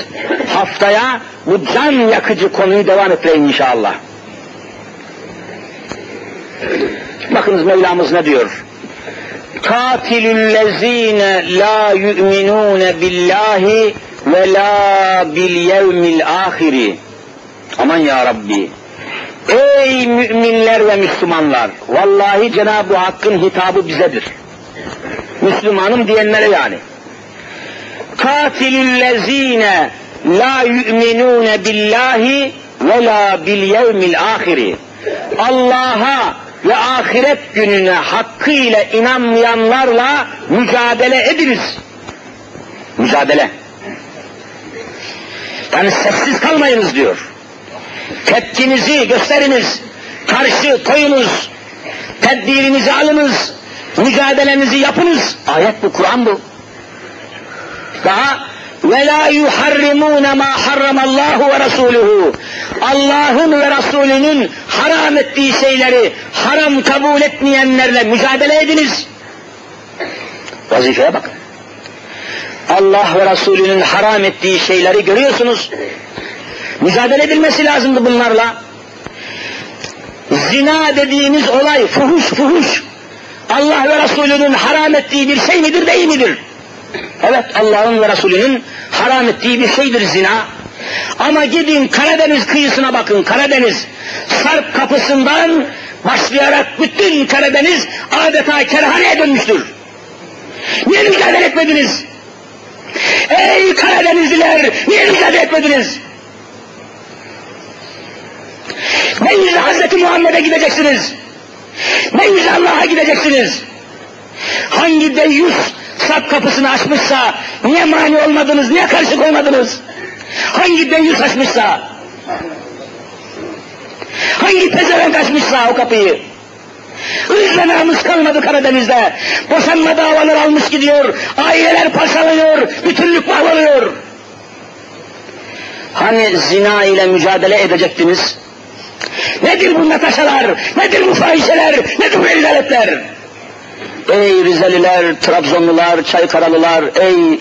Haftaya bu can yakıcı konuyu devam ettireyim inşallah. Bakınız Mevlamız ne diyor? Katilüllezine la yu'minune billahi ve la bil yevmil ahiri. Aman ya Rabbi. Ey müminler ve Müslümanlar! Vallahi Cenab-ı Hakk'ın hitabı bizedir. Müslümanım diyenlere yani. Katilüllezine la yu'minune billahi ve la bil yevmil. Allah'a ve ahiret gününe hakkıyla inanmayanlarla mücadele ediniz. Mücadele. Yani sessiz kalmayınız diyor. Tepkinizi gösteriniz. Karşı koyunuz. Tedbirinizi alınız. Mücadelenizi yapınız. Ayet bu, Kur'an bu. Daha ve la yuharrimune ma harramallahu ve rasuluhu. Allah'ın ve Resulünün haram ettiği şeyleri haram kabul etmeyenlerle mücadele ediniz. Vazifeye bakın. Allah ve Resulünün haram ettiği şeyleri görüyorsunuz. Mücadele edilmesi lazımdı bunlarla. Zina dediğimiz olay fuhuş fuhuş. Allah ve Resulünün haram ettiği bir şey midir değil midir? Evet Allah'ın ve Resulünün haram ettiği bir şeydir zina. Ama gidin Karadeniz kıyısına bakın Karadeniz. Sarp kapısından başlayarak bütün Karadeniz adeta kerhaneye dönmüştür. Niye mücadele etmediniz? Ey Karadenizliler niye mücadele etmediniz? Ne yüzle Hazreti Muhammed'e gideceksiniz? Ne yüzle Allah'a gideceksiniz? Hangi deyyus sap kapısını açmışsa niye mani olmadınız, niye karşı koymadınız? Hangi deyyus açmışsa Hangi pezevenk açmışsa o kapıyı? Hızla namus kalmadı Karadeniz'de. Boşanma davaları almış gidiyor. Aileler parçalanıyor. Bütünlük bağlanıyor. Hani zina ile mücadele edecektiniz? Nedir bu nataşalar? Nedir bu fahişeler? Nedir bu rezaletler? Ey Rizeliler, Trabzonlular, Çaykaralılar, ey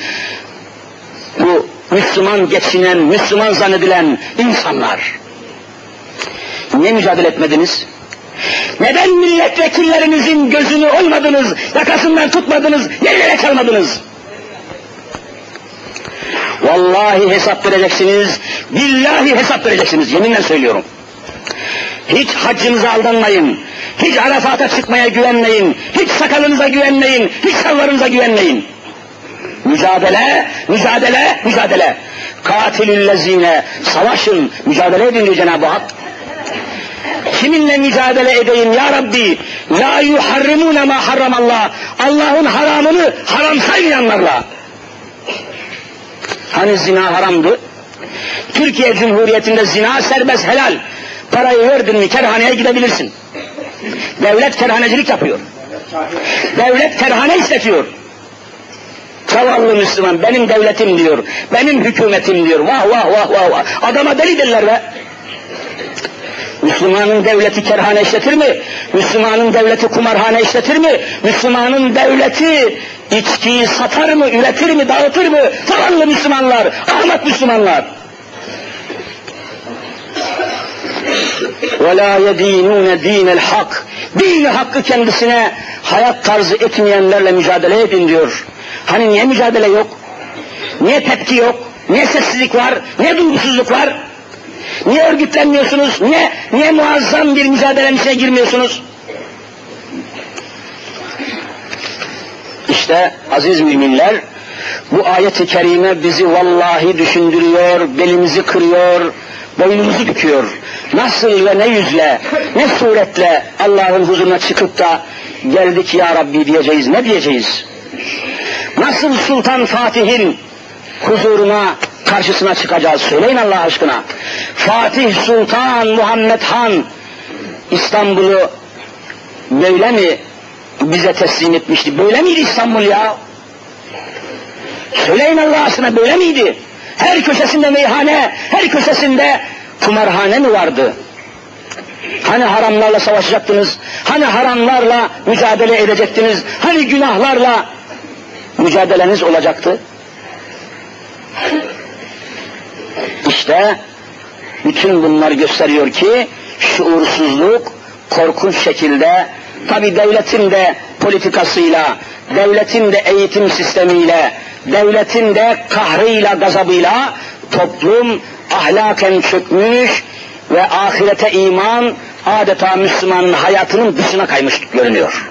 bu Müslüman geçinen, Müslüman zannedilen insanlar. Niye mücadele etmediniz? Neden milletvekillerinizin gözünü olmadınız, yakasından tutmadınız, yerlere çalmadınız? Vallahi hesap vereceksiniz, billahi hesap vereceksiniz, yeminle söylüyorum. Hiç haccınıza aldanmayın, hiç Arafat'a çıkmaya güvenmeyin, hiç sakalınıza güvenmeyin, hiç sallarınıza güvenmeyin. Mücadele, mücadele, mücadele. Katilüllezine, savaşın, mücadele edin diyor Cenab-ı Hak. Kiminle mücadele edeyim ya Rabbi? La yuharrimune ma harramallah. Allah'ın haramını haram saymayanlarla. Hani zina haramdı? Türkiye Cumhuriyeti'nde zina serbest helal. Parayı verdin mi kerhaneye gidebilirsin. Devlet kerhanecilik yapıyor. Devlet kerhane işletiyor. Zavallı Müslüman benim devletim diyor. Benim hükümetim diyor. Vah vah vah vah vah. Adama deli derler be. Müslümanın devleti kerhane işletir mi? Müslümanın devleti kumarhane işletir mi? Müslümanın devleti içkiyi satar mı, üretir mi, dağıtır mı? Zavallı Müslümanlar, ahmak Müslümanlar. وَلَا يَد۪ينُونَ د۪ينَ الْحَقِّ Dini hakkı kendisine hayat tarzı etmeyenlerle mücadele edin diyor. Hani niye mücadele yok? Niye tepki yok? Niye sessizlik var? Niye duygusuzluk var? Niye örgütlenmiyorsunuz? Niye, niye muazzam bir mücadelenin içine girmiyorsunuz? İşte aziz müminler, bu ayet-i kerime bizi vallahi düşündürüyor, belimizi kırıyor, boynumuzu büküyor. Nasıl ve ne yüzle, ne suretle Allah'ın huzuruna çıkıp da geldik ya Rabbi diyeceğiz, ne diyeceğiz? Nasıl Sultan Fatih'in huzuruna, karşısına çıkacağız? Söyleyin Allah aşkına. Fatih Sultan Muhammed Han İstanbul'u böyle mi bize teslim etmişti? Böyle miydi İstanbul ya? Söyleyin Allah aşkına böyle miydi? Her köşesinde meyhane, her köşesinde kumarhane mi vardı? Hani haramlarla savaşacaktınız? Hani haramlarla mücadele edecektiniz? Hani günahlarla mücadeleniz olacaktı? İşte bütün bunlar gösteriyor ki şuursuzluk korkunç şekilde tabi devletin de politikasıyla, devletin de eğitim sistemiyle, devletin de kahrıyla, gazabıyla toplum ahlaken çökmüş ve ahirete iman adeta Müslümanın hayatının dışına kaymış görünüyor.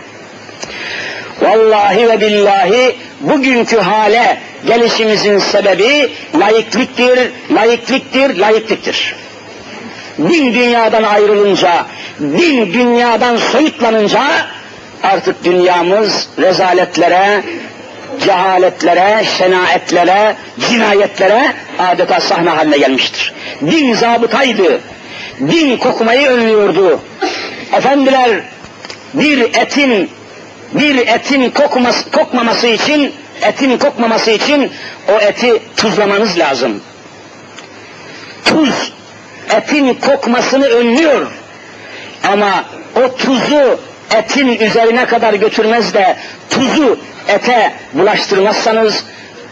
Vallahi ve billahi bugünkü hale gelişimizin sebebi layıklıktır, layıklıktır, layıklıktır. Din dünyadan ayrılınca, din dünyadan soyutlanınca artık dünyamız rezaletlere, cehaletlere, şenaetlere, cinayetlere adeta sahne haline gelmiştir. Din zabıtaydı, din kokmayı önlüyordu. Efendiler, bir etin bir etin kokması, kokmaması için, etin kokmaması için o eti tuzlamanız lazım. Tuz etin kokmasını önlüyor. Ama o tuzu etin üzerine kadar götürmez de tuzu ete bulaştırmazsanız,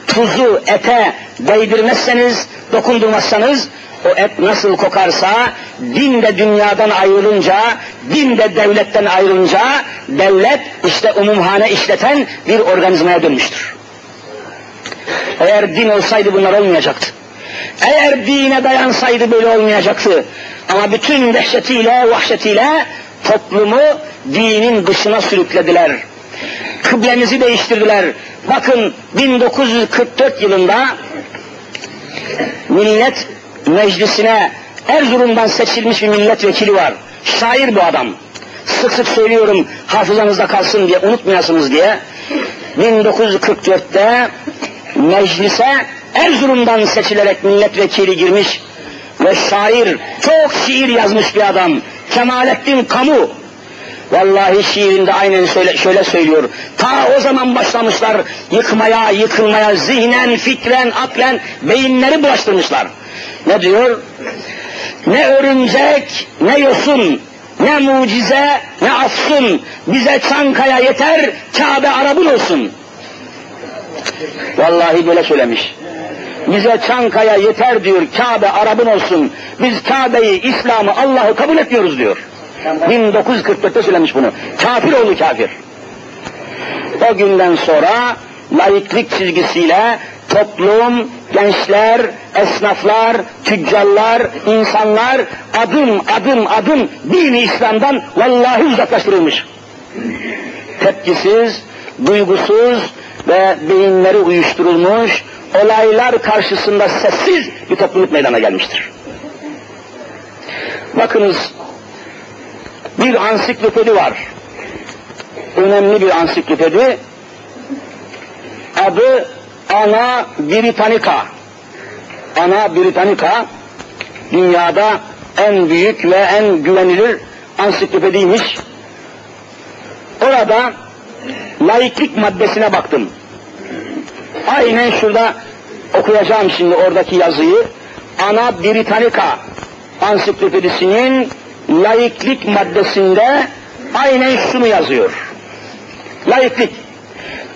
tuzu ete değdirmezseniz, dokundurmazsanız o et nasıl kokarsa din de dünyadan ayrılınca, din de devletten ayrılınca devlet işte umumhane işleten bir organizmaya dönmüştür. Eğer din olsaydı bunlar olmayacaktı. Eğer dine dayansaydı böyle olmayacaktı. Ama bütün dehşetiyle, vahşetiyle toplumu dinin dışına sürüklediler. Kıblemizi değiştirdiler. Bakın 1944 yılında millet meclisine Erzurum'dan seçilmiş bir milletvekili var. Şair bu adam. Sık sık söylüyorum hafızanızda kalsın diye unutmayasınız diye. 1944'te meclise Erzurum'dan seçilerek milletvekili girmiş ve şair, çok şiir yazmış bir adam. Kemalettin Kamu. Vallahi şiirinde aynen şöyle, şöyle söylüyor. Ta o zaman başlamışlar yıkmaya, yıkılmaya, zihnen, fikren, aklen, beyinleri bulaştırmışlar. Ne diyor? Ne örümcek, ne yosun, ne mucize, ne afsun, bize Çankaya yeter, Kabe Arap'ın olsun. Vallahi böyle söylemiş. Bize Çankaya yeter diyor, Kabe Arap'ın olsun. Biz Kabe'yi, İslam'ı, Allah'ı kabul etmiyoruz diyor. 1944'te söylemiş bunu. Kafir oldu kafir. O günden sonra laiklik çizgisiyle toplum, gençler, esnaflar, tüccarlar, insanlar adım adım adım dini İslam'dan vallahi uzaklaştırılmış. Tepkisiz, duygusuz ve beyinleri uyuşturulmuş, olaylar karşısında sessiz bir topluluk meydana gelmiştir. Bakınız, bir ansiklopedi var. Önemli bir ansiklopedi. Adı Ana Britannica. Ana Britannica dünyada en büyük ve en güvenilir ansiklopediymiş. Orada laiklik maddesine baktım. Aynen şurada okuyacağım şimdi oradaki yazıyı. Ana Britannica ansiklopedisinin laiklik maddesinde aynen şunu yazıyor. Laiklik.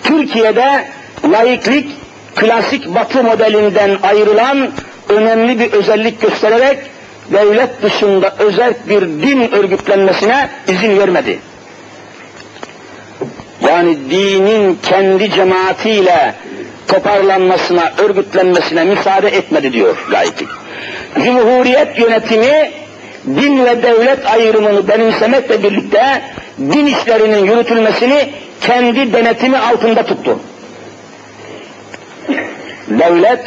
Türkiye'de laiklik klasik batı modelinden ayrılan önemli bir özellik göstererek devlet dışında özel bir din örgütlenmesine izin vermedi. Yani dinin kendi cemaatiyle toparlanmasına, örgütlenmesine müsaade etmedi diyor laiklik. Cumhuriyet yönetimi din ve devlet ayrımını benimsemekle birlikte din işlerinin yürütülmesini kendi denetimi altında tuttu. Devlet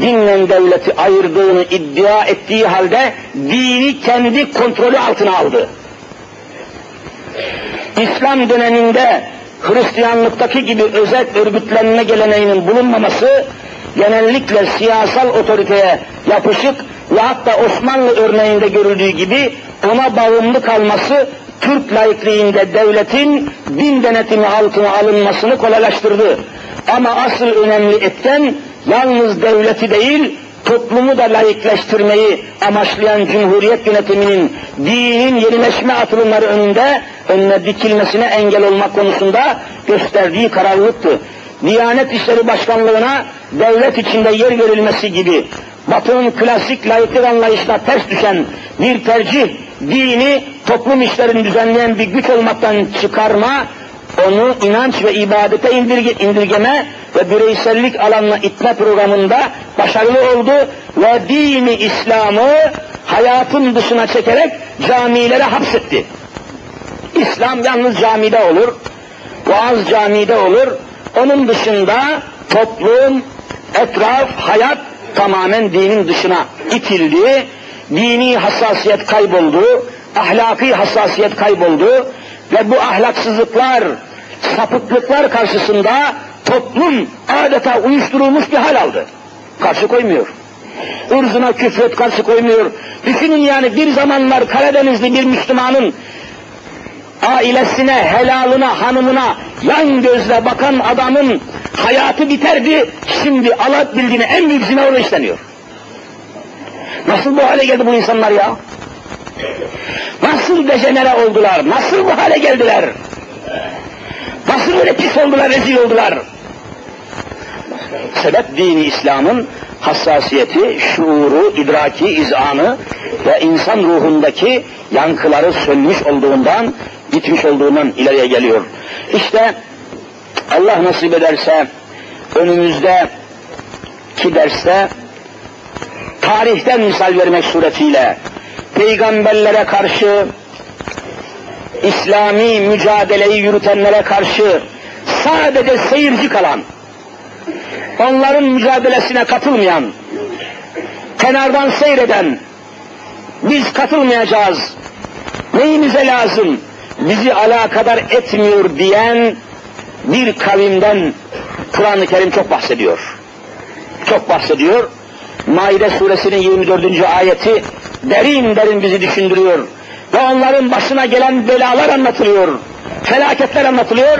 dinle devleti ayırdığını iddia ettiği halde dini kendi kontrolü altına aldı. İslam döneminde Hristiyanlıktaki gibi özel örgütlenme geleneğinin bulunmaması genellikle siyasal otoriteye yapışık ve hatta Osmanlı örneğinde görüldüğü gibi ona bağımlı kalması Türk laikliğinde devletin din denetimi altına alınmasını kolaylaştırdı. Ama asıl önemli etken yalnız devleti değil, toplumu da layıkleştirmeyi amaçlayan Cumhuriyet yönetiminin dinin yenileşme atılımları önünde önüne dikilmesine engel olmak konusunda gösterdiği kararlılıktı. Diyanet İşleri Başkanlığı'na devlet içinde yer verilmesi gibi Batı'nın klasik layıklık anlayışına ters düşen bir tercih dini toplum işlerini düzenleyen bir güç olmaktan çıkarma, onu inanç ve ibadete indirge, indirgeme ve bireysellik alanına itme programında başarılı oldu ve dini İslam'ı hayatın dışına çekerek camilere hapsetti. İslam yalnız camide olur, vaaz camide olur, onun dışında toplum, etraf, hayat tamamen dinin dışına itildi, dini hassasiyet kayboldu, ahlaki hassasiyet kayboldu ve bu ahlaksızlıklar, sapıklıklar karşısında toplum adeta uyuşturulmuş bir hal aldı. Karşı koymuyor. Irzına küfret karşı koymuyor. Düşünün yani bir zamanlar Karadenizli bir Müslümanın ailesine, helalına, hanımına yan gözle bakan adamın hayatı biterdi, şimdi Allah bildiğine en büyük zina orada işleniyor. Nasıl bu hale geldi bu insanlar ya? Nasıl dejenere oldular? Nasıl bu hale geldiler? Nasıl böyle pis oldular, rezil oldular? Sebep dini İslam'ın hassasiyeti, şuuru, idraki, izanı ve insan ruhundaki yankıları sönmüş olduğundan, gitmiş olduğundan ileriye geliyor. İşte Allah nasip ederse önümüzde ki derste tarihten misal vermek suretiyle peygamberlere karşı İslami mücadeleyi yürütenlere karşı sadece seyirci kalan, onların mücadelesine katılmayan, kenardan seyreden, biz katılmayacağız, neyimize lazım, bizi alakadar etmiyor diyen bir kavimden Kur'an-ı Kerim çok bahsediyor. Çok bahsediyor Maide suresinin 24. ayeti derin derin bizi düşündürüyor. Ve onların başına gelen belalar anlatılıyor. Felaketler anlatılıyor.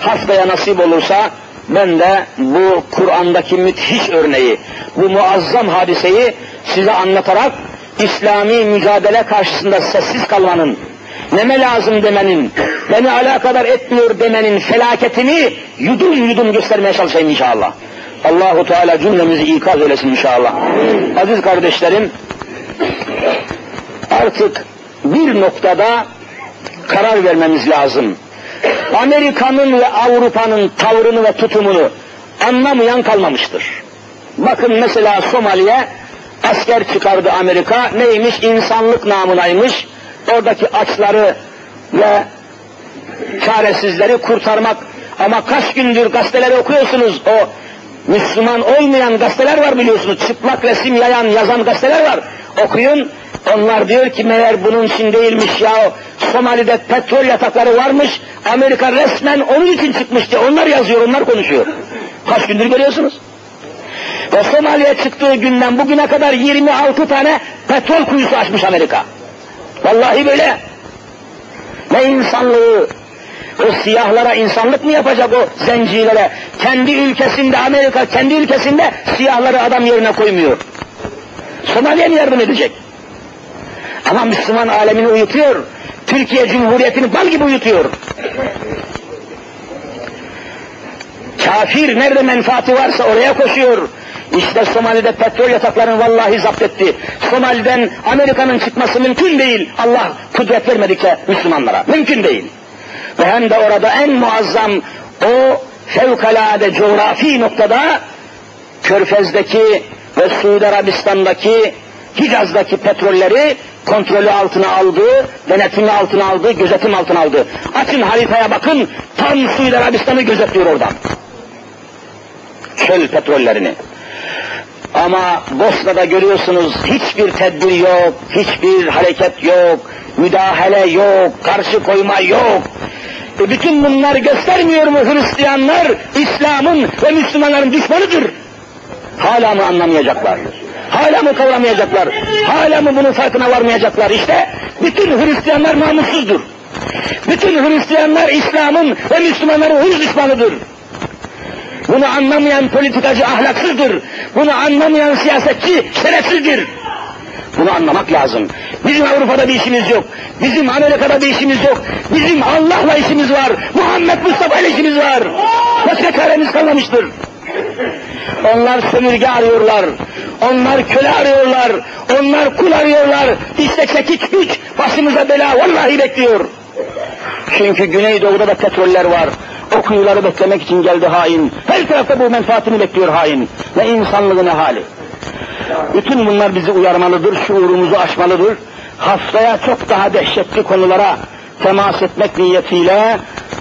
Haftaya nasip olursa ben de bu Kur'an'daki müthiş örneği, bu muazzam hadiseyi size anlatarak İslami mücadele karşısında sessiz kalmanın, neme lazım demenin, beni alakadar etmiyor demenin felaketini yudum yudum göstermeye çalışayım inşallah. Allahu Teala cümlemizi ikaz eylesin inşallah. Aziz kardeşlerim, artık bir noktada karar vermemiz lazım. Amerika'nın ve Avrupa'nın tavrını ve tutumunu anlamayan kalmamıştır. Bakın mesela Somali'ye asker çıkardı Amerika. Neymiş? İnsanlık namınaymış. Oradaki açları ve çaresizleri kurtarmak. Ama kaç gündür gazeteleri okuyorsunuz. O Müslüman olmayan gazeteler var biliyorsunuz. Çıplak resim yayan, yazan gazeteler var. Okuyun. Onlar diyor ki meğer bunun için değilmiş ya. Somali'de petrol yatakları varmış. Amerika resmen onun için çıkmıştı. Onlar yazıyor, onlar konuşuyor. Kaç gündür görüyorsunuz? Ve Somali'ye çıktığı günden bugüne kadar 26 tane petrol kuyusu açmış Amerika. Vallahi böyle. Ne insanlığı, o siyahlara insanlık mı yapacak o zencilere? Kendi ülkesinde Amerika, kendi ülkesinde siyahları adam yerine koymuyor. Somali'ye mi yardım edecek? Ama Müslüman alemini uyutuyor. Türkiye Cumhuriyeti'ni bal gibi uyutuyor. Kafir nerede menfaati varsa oraya koşuyor. İşte Somali'de petrol yataklarını vallahi zapt etti. Somali'den Amerika'nın çıkması mümkün değil. Allah kudret vermedikçe Müslümanlara. Mümkün değil. Ve hem de orada en muazzam o fevkalade coğrafi noktada Körfez'deki ve Suudi Arabistan'daki Hicaz'daki petrolleri kontrolü altına aldı, denetimi altına aldı, gözetim altına aldı. Açın haritaya bakın, tam Suudi Arabistan'ı gözetliyor oradan. Çöl petrollerini. Ama Bosna'da görüyorsunuz hiçbir tedbir yok, hiçbir hareket yok, müdahale yok, karşı koyma yok. E bütün bunlar göstermiyor mu Hristiyanlar İslam'ın ve Müslümanların düşmanıdır? Hala mı anlamayacaklar? Hala mı kavramayacaklar? Hala mı bunun farkına varmayacaklar? İşte bütün Hristiyanlar namussuzdur. Bütün Hristiyanlar İslam'ın ve Müslümanların hırs düşmanıdır. Bunu anlamayan politikacı ahlaksızdır. Bunu anlamayan siyasetçi şerefsizdir. Bunu anlamak lazım. Bizim Avrupa'da bir işimiz yok. Bizim Amerika'da bir işimiz yok. Bizim Allah'la işimiz var. Muhammed Mustafa ile işimiz var. Başka çaremiz kalmamıştır. Onlar sömürge arıyorlar. Onlar köle arıyorlar. Onlar kul arıyorlar. İşte çekiç güç başımıza bela vallahi bekliyor. Çünkü Güneydoğu'da da petroller var. O kuyuları beklemek için geldi hain. Her tarafta bu menfaatini bekliyor hain. Ve insanlığın hali. Bütün bunlar bizi uyarmalıdır, şuurumuzu aşmalıdır. Haftaya çok daha dehşetli konulara temas etmek niyetiyle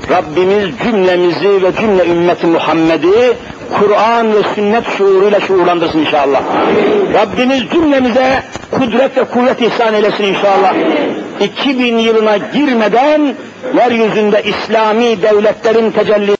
Rabbimiz cümlemizi ve cümle ümmeti Muhammed'i Kur'an ve sünnet şuuruyla şuurlandırsın inşallah. Rabbimiz cümlemize kudret ve kuvvet ihsan eylesin inşallah. 2000 yılına girmeden yeryüzünde İslami devletlerin tecelli